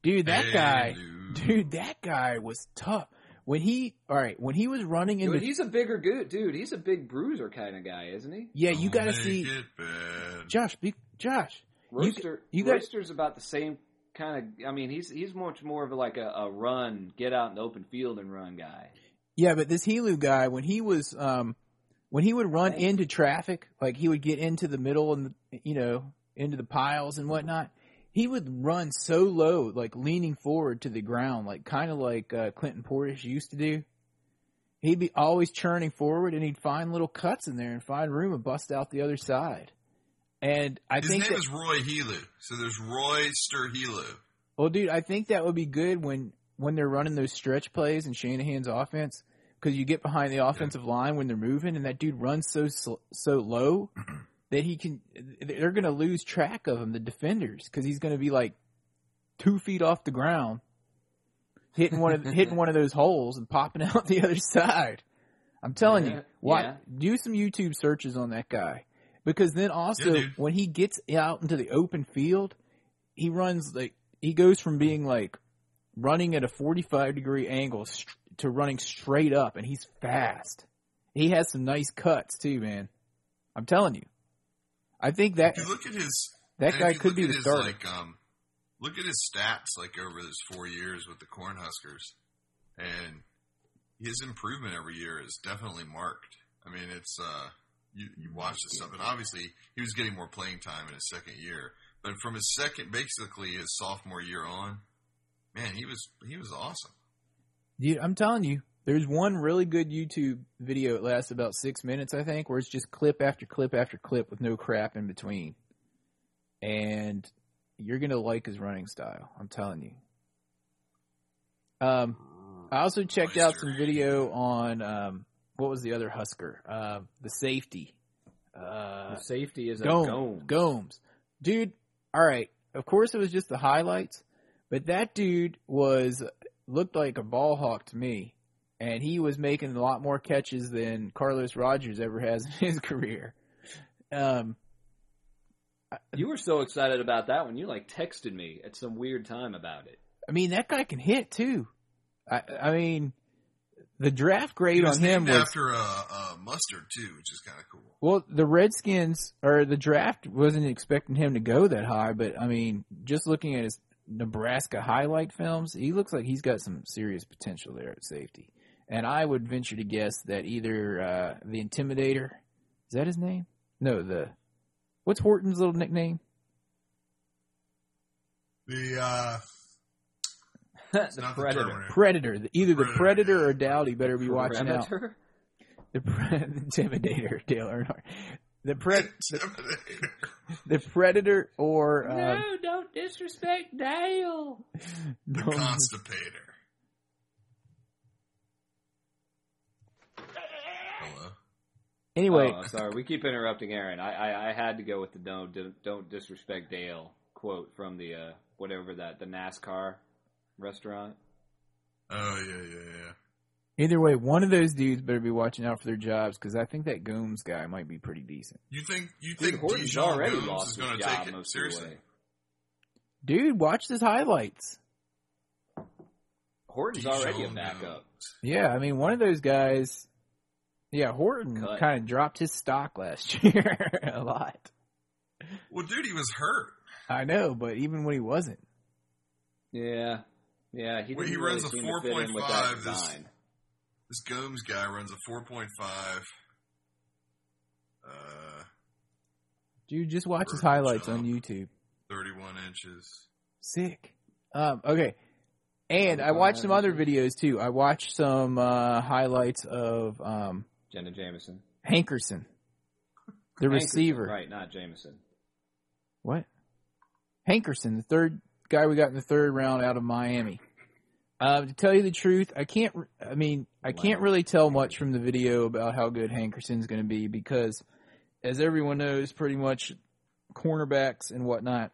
Dude, that Hey, guy, dude. dude, that guy was tough. When he, alright, when he was running in Dude, the, he's a bigger good dude. He's a big bruiser kind of guy, isn't he? yeah, you oh, gotta make see, it bad. Josh, be, Josh, You- Royster, you got- Royster's about the same kind of. I mean, he's he's much more of like a, a run, get out in the open field and run guy. Yeah, but this Helu guy, when he was, um, when he would run into traffic, like he would get into the middle and, you know, into the piles and whatnot, he would run so low, like leaning forward to the ground, like kind of like, uh, Clinton Portis used to do. He'd be always churning forward and he'd find little cuts in there and find room and bust out the other side. And I His think name that, is Roy Helu. So there's Royster Helu. well, dude, I think that would be good when, when they're running those stretch plays in Shanahan's offense. Cause you get behind the offensive line when they're moving and that dude runs so, so low that he can, they're going to lose track of him, the defenders, cause he's going to be like two feet off the ground, hitting one of hitting one of those holes and popping out the other side. I'm telling Yeah, you, what yeah. do some YouTube searches on that guy because then also Yeah, when he gets out into the open field, he runs like he goes from being like running at a 45 degree angle to running straight up, and he's fast. He has some nice cuts too, man. I'm telling you. I think that If you look at his that guy could be the his, starter. Like, um, look at his stats like over his four years with the Cornhuskers, and his improvement every year is definitely marked. I mean, it's uh, you you watch this stuff, and obviously he was getting more playing time in his second year, but from his second, basically his sophomore year on, man, he was he was awesome. Dude, I'm telling you, there's one really good YouTube video. It lasts about six minutes, I think, where it's just clip after clip after clip with no crap in between. And you're gonna like his running style. I'm telling you. Um, I also checked out some video on um, what was the other Husker? Uh, the safety. Uh, The safety is a Gomes. Gomes. Gomes. Dude, all right. Of course, it was just the highlights, but that dude was looked like a ball hawk to me, and he was making a lot more catches than Carlos Rogers ever has in his career. Um, You were so excited about that when you like texted me at some weird time about it. I mean, that guy can hit too. I, I mean, the draft grade was on him named was after a, uh, mustard too, which is kind of cool. Well, the Redskins or the draft wasn't expecting him to go that high, but I mean, just looking at his Nebraska highlight films, he looks like he's got some serious potential there at safety. And I would venture to guess that either uh, the Intimidator is that his name? No, the what's Horton's little nickname? The uh, the not the predator. Terminator. Predator. Either the Predator, Predator or Doughty better be watching out. The, pre- the Intimidator, Dale Earnhardt. The, pre- the, the Predator or um, don't disrespect Dale. the no, constipator. Hello. anyway, Oh, sorry, we keep interrupting Aaron. I, I I had to go with the don't don't disrespect Dale quote from the uh whatever that the NASCAR restaurant. Oh yeah, yeah, yeah. Either way, one of those dudes better be watching out for their jobs because I think that Gomes guy might be pretty decent. You think you Dude, think Horton's DeJon already Gomes lost is his going to job take it most seriously? Dude, watch his highlights. Horton's Dijon already a Gomes. backup. Yeah, I mean, one of those guys. Yeah, Horton kind of dropped his stock last year a lot. Well, dude, he was hurt. I know, but even when he wasn't, Yeah, yeah. He Well, didn't he really runs a seem to fit in with 4.5 that this- design. This Gomes guy runs a four point five. Uh, dude, just watch his Vertical highlights on. YouTube. thirty-one inches. Sick. Um, okay. And I watched some other videos too. I watched some uh, highlights of um, Jenna Jameson, Hankerson, the Hankerson, receiver. right? Not Jameson. What? Hankerson, the third guy we got in the third round out of Miami. Uh, to tell you the truth, I can't. I mean, I can't really tell much from the video about how good Hankerson's going to be because, as everyone knows, pretty much cornerbacks and whatnot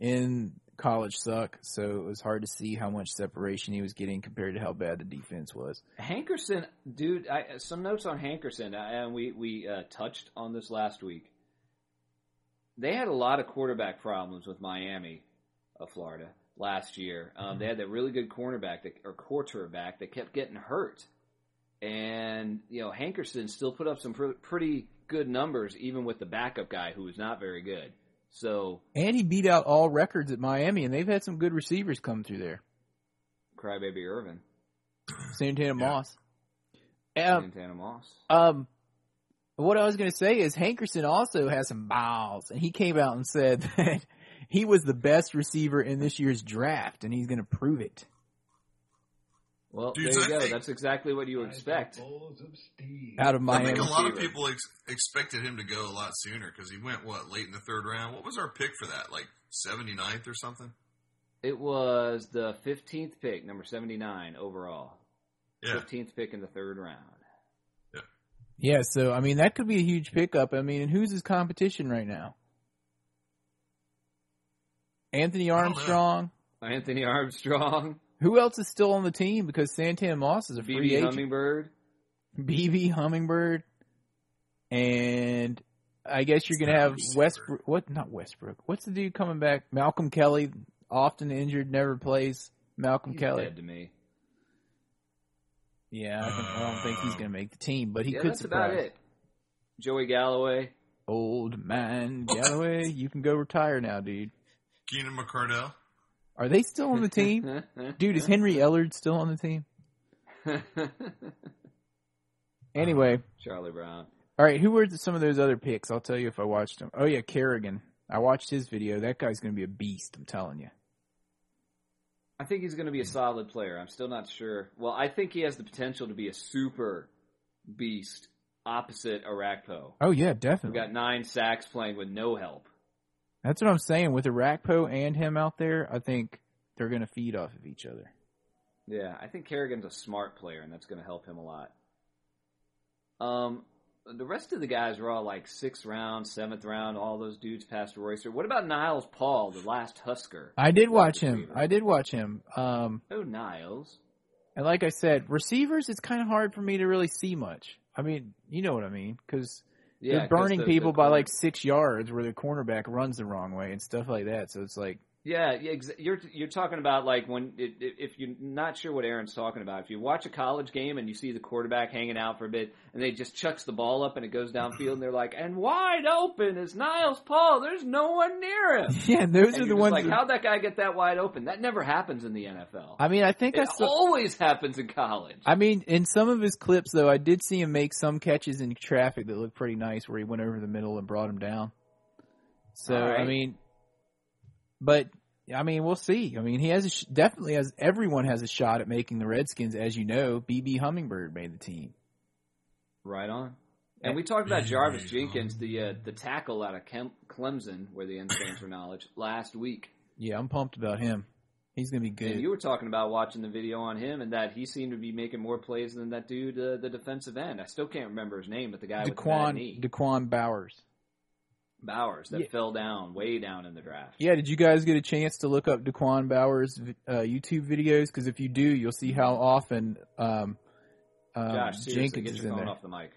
in college suck. So it was hard to see how much separation he was getting compared to how bad the defense was. Hankerson, dude. I, some notes on Hankerson, uh, and we we uh, touched on this last week. They had a lot of quarterback problems with Miami of Florida last year. Um, They had that really good cornerback that, or quarterback that kept getting hurt, and you know Hankerson still put up some pr- pretty good numbers even with the backup guy who was not very good. So And he beat out all records at Miami, and they've had some good receivers come through there. crybaby Irvin, Santana Moss. Um, Santana Moss. Um, what I was going to say is Hankerson also has some balls, and he came out and said that he was the best receiver in this year's draft, and he's going to prove it. Well, Dudes, there I you go. think- That's exactly what you expect. Out of I think a lot of people ex- expected him to go a lot sooner because he went what late in the third round. What was our pick for that? Like 79th or something? It was the 15th pick, number 79 overall. Yeah. 15th pick in the third round. Yeah. Yeah. So I mean, that could be a huge pickup. I mean, and who's his competition right now? Anthony. Armstrong. Anthony Armstrong, Who else is still on the team? Because Santana Moss is a free BB agent. Hummingbird. BB Hummingbird, and I guess you're gonna have. Westbrook. What? Not Westbrook. What's the dude coming back? Malcolm Kelly, often injured, never plays. Malcolm He's Kelly. dead to me. Yeah, I, I don't think he's gonna make the team, but he yeah, could that's surprise. about it. Joey Galloway. Old man Galloway, you can go retire now, dude. Keenan McCardell. Are they still on the team? Dude, is Henry Ellard still on the team? Anyway, Charlie Brown. all right. Who were some of those other picks? I'll tell you if I watched them. Oh yeah, Kerrigan. I watched his video. That guy's going to be a beast. I'm telling you. I think he's going to be a solid player. I'm still not sure. Well, I think he has the potential to be a super beast opposite Orakpo. Oh yeah, Who definitely. got nine sacks playing with no help. That's what I'm saying. With Orakpo and him out there, I think they're going to feed off of each other. Yeah, I think Kerrigan's a smart player, and that's going to help him a lot. Um, the rest of the guys were all like sixth round, seventh round. All those dudes past Royster. What about Niles Paul, the last Husker? I did watch him. I did watch him. Um, Oh, Niles. and like I said, receivers, it's kind of hard for me to really see much. I mean, you know what I mean? Because Yeah, they're burning the- people the by corner- like six yards where the cornerback runs the wrong way and stuff like that. So it's like, Yeah, yeah, you're you're talking about like when it, if you're not sure what Aaron's talking about. If you watch a college game and you see the quarterback hanging out for a bit, and they just chucks the ball up and it goes downfield, and they're like, "And wide open is Niles Paul. There's no one near him." yeah, those And are the ones. like, that- how'd that guy get that wide open? That never happens in the NFL. I mean, I think it saw. always happens in college. I mean, in some of his clips, though, I did see him make some catches in traffic that looked pretty nice, where he went over the middle and brought him down. So right. I mean, but I mean, we'll see. I mean, he has a sh- definitely has everyone has a shot at making the Redskins, as you know. BB Hummingbird made the team. Right on. And we talked about Jarvis Jenkins, the uh, the tackle out of Kem- Clemson, where the end stands for knowledge, last week. Yeah, I'm pumped about him. He's gonna be good. And you were talking about watching the video on him, and that he seemed to be making more plays than that dude, uh, the defensive end. I still can't remember his name, but the guy with the knee, Daquan Daquan Bowers. Bowers, that Yeah. fell down way down in the draft. Yeah, did you guys get a chance to look up Daquan Bowers' uh, YouTube videos? Because if you do, you'll see how often um, um, Josh, Jenkins get is in there. off the mic.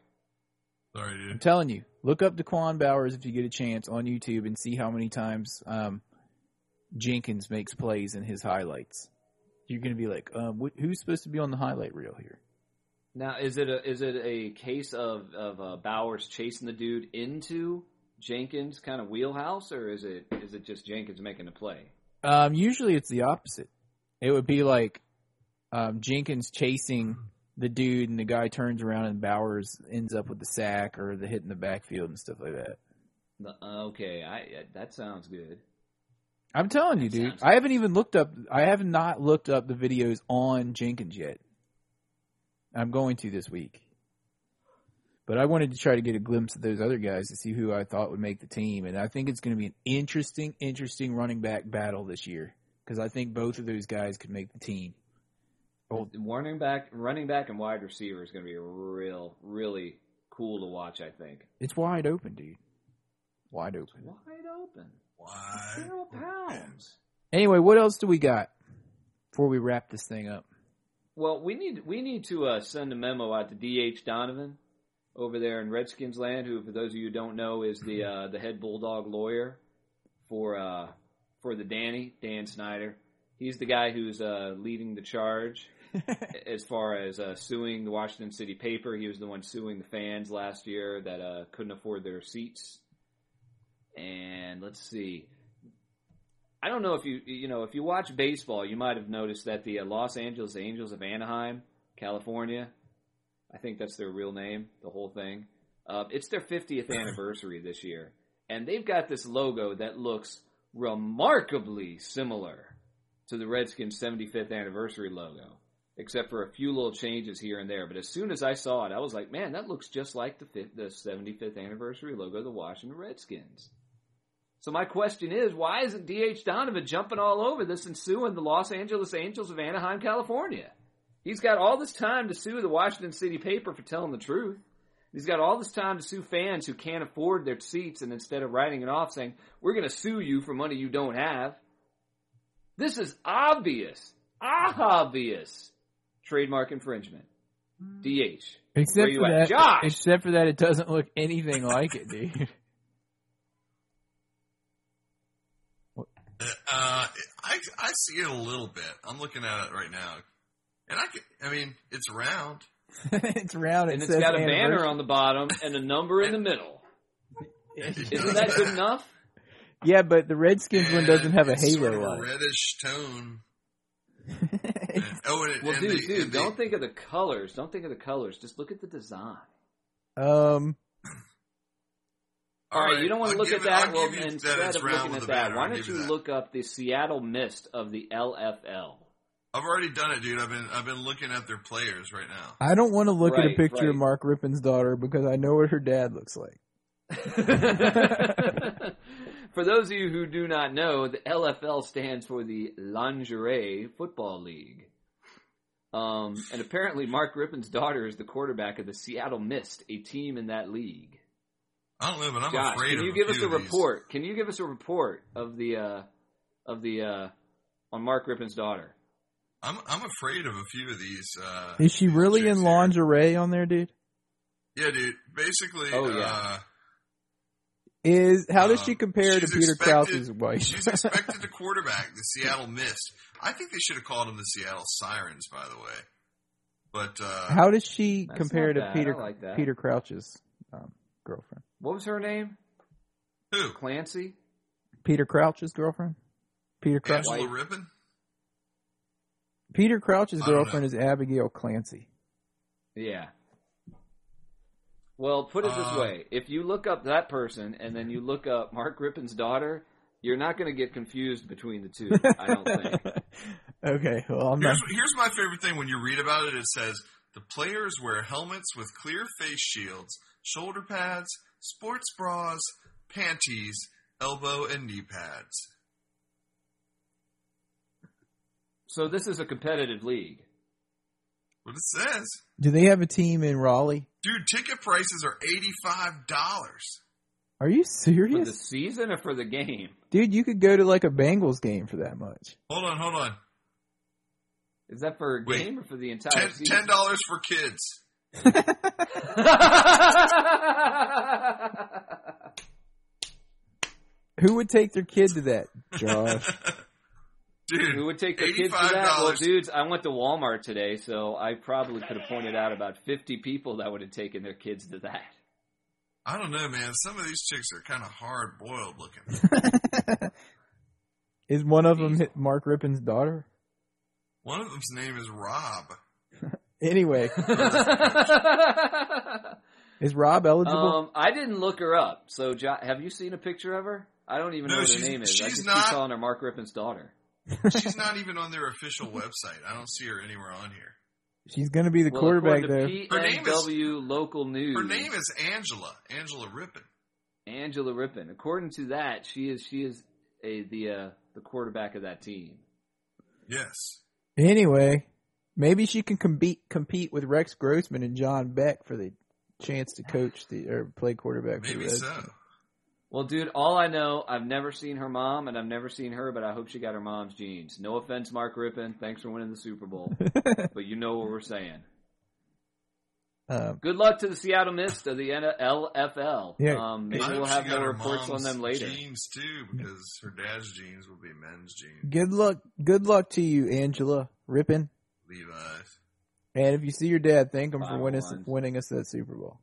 Sorry, dude. I'm telling you, look up Daquan Bowers if you get a chance on YouTube and see how many times um, Jenkins makes plays in his highlights. You're going to be like, um, wh- who's supposed to be on the highlight reel here? Now, is it a is it a case of of uh, Bowers chasing the dude into Jenkins' kind of wheelhouse, or is it is it just Jenkins making a play? Um, usually it's the opposite. It would be like um, Jenkins chasing the dude, and the guy turns around, and Bowers ends up with the sack or the hit in the backfield and stuff like that. The- Okay, I uh, that sounds good. I'm telling you, That dude. I haven't even looked up. I have not looked up the videos on Jenkins yet. I'm going to this week, but I wanted to try to get a glimpse of those other guys to see who I thought would make the team, and I think it's going to be an interesting, interesting running back battle this year because I think both of those guys could make the team. Oh. Running back, running back, and wide receiver is going to be real, really cool to watch. I think. It's wide open, dude. Wide open. Wide open. Why? Zero pounds. Anyway, what else do we got before we wrap this thing up? Well, we need we need to uh, send a memo out to D.H. Donovan over there in Redskins land, who, for those of you who don't know, is the uh, the head bulldog lawyer for uh, for the Danny Dan Snyder. He's the guy who's uh, leading the charge as far as uh, suing the Washington City paper. He was the one suing the fans last year that uh, couldn't afford their seats. And let's see. I don't know if you you know if you watch baseball, you might have noticed that the uh, Los Angeles Angels of Anaheim, California, I think that's their real name, the whole thing. Uh, it's their 50th anniversary this year, and they've got this logo that looks remarkably similar to the Redskins' 75th anniversary logo, except for a few little changes here and there. But as soon as I saw it, I was like, man, that looks just like the fifth, the 75th anniversary logo of the Washington Redskins. So my question is, why isn't D.H. Donovan jumping all over this and suing the Los Angeles Angels of Anaheim, California? He's got all this time to sue the Washington City paper for telling the truth. He's got all this time to sue fans who can't afford their seats and instead of writing it off saying, we're going to sue you for money you don't have, This is obvious, ah obvious trademark infringement. DH. Except for at? that, Josh! except for that, it doesn't look anything like it, dude. Uh, I I see it a little bit. I'm looking at it right now, and I can. I mean, it's round. it's round. It And it has got a banner on the bottom and a number in the middle. Isn't that good enough? Yeah, but the Redskins one doesn't have a halo sort of on a it. reddish tone. Oh, and, it, Well, and dude, the, dude, and don't think of the colors. Don't think of the colors. Just look at the design. Um, All right, you don't want to I'll look at it- that. I'll Well, give you that instead of looking at that, banner. why don't give you that. look up the Seattle Mist of the LFL? I've already done it, dude. I've been I've been looking at their players right now. I don't want to look at a Right, picture of. Mark Rypien's daughter because I know what her dad looks like. For those of you who do not know, the LFL stands for the Lingerie Football League. Um, and apparently, Mark Rypien's daughter is the quarterback of the Seattle Mist, a team in that league. I don't know, but I'm Josh, afraid can of you a give us a of these. report? Can you give us a report of the uh, of the uh, on Mark Rypien's daughter? I'm I'm afraid of a few of these. Uh, Is she really chicks in here. lingerie on there, dude? Yeah, dude. Basically, Oh, yeah. uh, Is how does Um, she compare to Peter expected- Crouch's wife? she's expected to quarterback the Seattle Mist. I think they should have called him the Seattle Sirens, by the way. But uh, how does she compare to bad. Peter like. Peter Crouch's um, girlfriend? What was her name? who? Clancy. Peter Crouch's girlfriend? Peter Crouch. Angela White. Rypien? Peter Crouch's girlfriend is Abigail Clancy. Yeah. Well, put it this Uh, way: if you look up that person and then you look up Mark Rypien's daughter, you're not going to get confused between the two. I don't think. okay, well I'm not. Here's, here's my favorite thing when you read about it. It says the players wear helmets with clear face shields, shoulder pads, sports bras, panties, elbow and knee pads. So this is a competitive league. What it says, Do they have a team in Raleigh? dude. Ticket prices are eighty five dollars. Are you serious? For the season or for the game? dude? You could go to like a Bengals game for that much. Hold on, hold on. Is that for a Wait. game or for the entire Ten season? ten dollars for kids. Who would take their kid to that, Josh? Dude, Who would take the kids to that? Well, dudes, I went to Walmart today, so I probably could have pointed out about 50 people that would have taken their kids to that. I don't know, man. Some of these chicks are kind of hard boiled looking. Is one of them Mark Rypien's daughter? One of them's name is Rob. Anyway, is Rob eligible? um, I didn't look her up. So, jo- have you seen a picture of her? I don't even No, know what her name is. I she's just not- keep calling her Mark Rypien's daughter. She's not even on their official website. I don't see her anywhere on here. She's going to be the Well, quarterback there. Her name is- local news. Her name is Angela. Angela Rypien. Angela Rypien. According to that, she is she is a the uh, the quarterback of that team. Yes. Anyway, maybe she can compete compete with Rex Grossman and John Beck for the chance to coach the or play quarterback. for the Maybe Redskins. so. Well, dude, all I know, I've never seen her mom, and I've never seen her, but I hope she got her mom's jeans. No offense, Mark Rypien. Thanks for winning the Super Bowl, but you know what we're saying. Um, Good luck to the Seattle Mist of the LFL. Yeah. Um, maybe we'll have more reports on them later. Genes too, because her dad's jeans will be men's jeans. good luck. Good luck to you, Angela Rypien. Levi's. And if you see your dad, thank him for winning us, winning us that Super Bowl.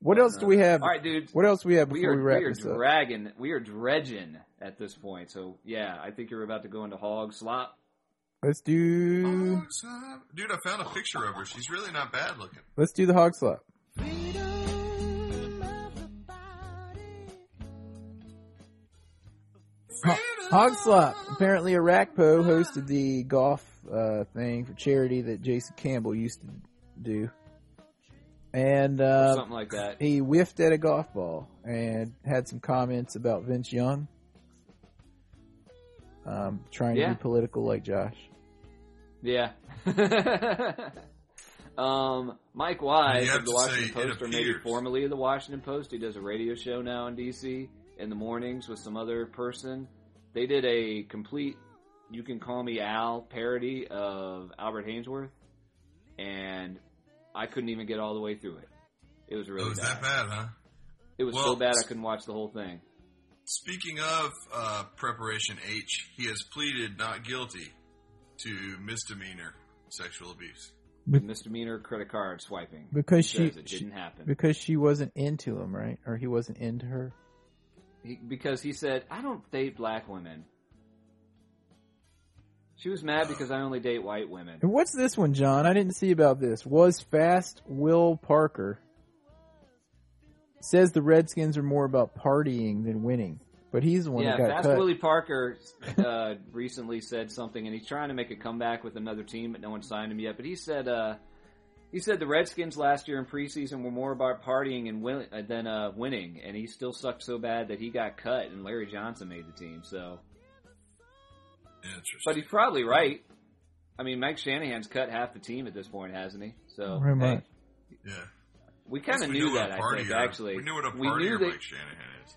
What else do we have? All right, dude. What else do we have We are we, wrap we are this up? dragging, we are dredging at this point. So yeah, I think you're about to go into hog slop. Let's do son. Dude, I found a picture of her. She's really not bad looking. let's do the hog slop. Hog slop. Apparently, Orakpo hosted the golf uh, thing for charity that Jason Campbell used to do, and uh, Something like that. he whiffed at a golf ball and had some comments about Vince Young. Um, trying Yeah. to be political like Josh. Yeah. um, Mike Wise You of the Washington Post, or maybe formerly of the Washington Post, he does a radio show now in DC in the mornings with some other person. they did a complete "You Can Call Me Al" parody of Albert Haynesworth, and I couldn't even get all the way through it. It was really Oh, is bad. that bad, huh? It was so bad I couldn't watch the whole thing. Speaking of uh, preparation H, he has pleaded not guilty to misdemeanor sexual abuse. Be- Misdemeanor credit card swiping because she, it she didn't happen because she wasn't into him, right? Or he wasn't into her. he, because he said I don't date black women. She was mad because I only date white women. And what's this one, John? I didn't see about this. Was fast Will Parker says the Redskins are more about partying than winning, but he's the one yeah, that got Fast cut. Willie Parker uh, recently said something, and he's trying to make a comeback with another team, but no one signed him yet. But he said, uh, he said the Redskins last year in preseason were more about partying and win- uh, than uh, winning, and he still sucked so bad that he got cut, and Larry Johnson made the team. So. But he's probably right. I mean, Mike Shanahan's cut half the team at this point, hasn't he? So, Very hey, much. yeah. we kind of knew knew that. a I think partier- actually, we knew what a we knew partier that Mike Shanahan is.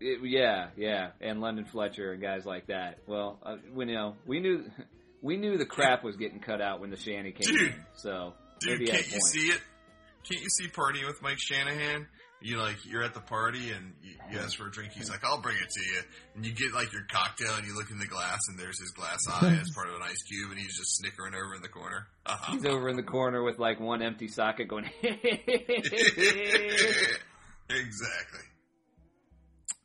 It, yeah, yeah, and London Fletcher and guys like that. Well, uh, we know we knew we knew the crap was getting cut out when the Shanny came Dude. in. So Dude, maybe can't you point. see it? Can't you see partying with Mike Shanahan? You like you're at the party and you, you ask for a drink. He's like, "I'll bring it to you." And you get like your cocktail and you look in the glass and there's his glass eye as part of an ice cube and he's just snickering over in the corner. Uh-huh. He's over in the corner with like one empty socket going. exactly.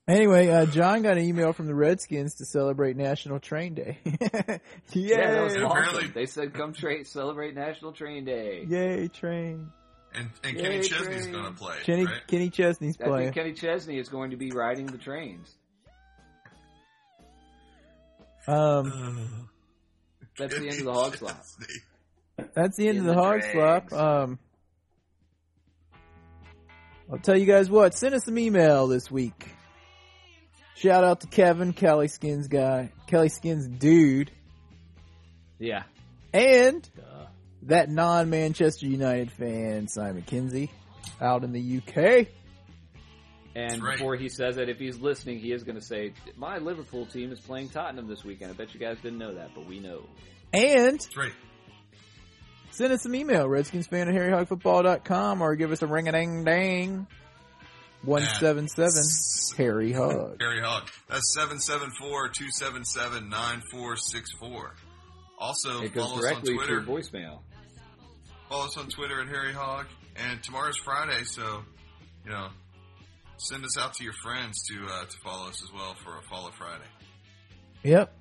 Anyway, uh, John got an email from the Redskins to celebrate National Train Day. yeah, that was Yay! awesome. apparently- They said, "Come tra- celebrate National Train Day." Yay, train! And and Yay, Kenny Chesney's Train. going to play, Kenny right? Kenny Chesney's I playing. think Kenny Chesney is going to be riding the trains. Um, That's the end of the hog slop. That's the end In of the, the hog dregs. slop. Um, I'll tell you guys what. Send us some email this week. Shout out to Kevin, Kelly Skins guy, Kelly Skins dude, Yeah. and that non-Manchester United fan, Simon Kinsey, out in the UK. And right. before he says it, if he's listening, he is going to say, "My Liverpool team is playing Tottenham this weekend." I bet you guys didn't know that, but we know. And right. send us some email, redskinsfan at harryhogfootball.com or give us a ring-a-ding dang. 177 Harry Hog. Harry Hog. That's 774-277-9464. Also, It goes follow us on directly to your voicemail. Follow us on Twitter at Harry Hog. And tomorrow's Friday, so, you know, send us out to your friends to uh, to follow us as well for a Follow Friday. Yep.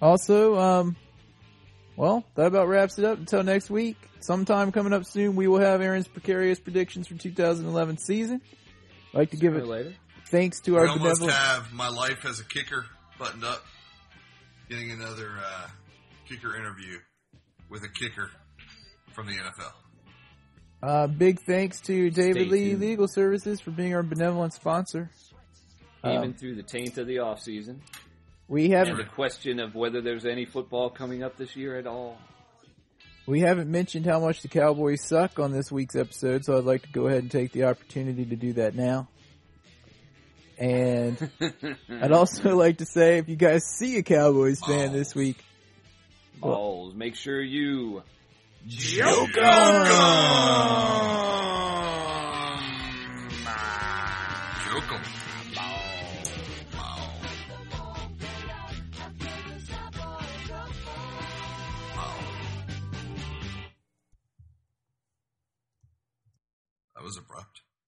Also, um, well, that about wraps it up. Until next week, sometime coming up soon, we will have Aaron's precarious predictions for 2011 season. I'd like to give it later. thanks to We our almost benevolent. have My Life as a Kicker buttoned up. Getting another uh, kicker interview with a kicker from the NFL. Uh, big thanks to David Stay Lee tuned. Legal Services for being our benevolent sponsor. Even Um, through the taint of the off season, we haven't the question of whether there's any football coming up this year at all. we haven't mentioned how much the Cowboys suck on this week's episode, so I'd like to go ahead and take the opportunity to do that now. And I'd also like to say, if you guys see a Cowboys fan this week, Balls. Make sure you Joke Joke 'em. That was abrupt.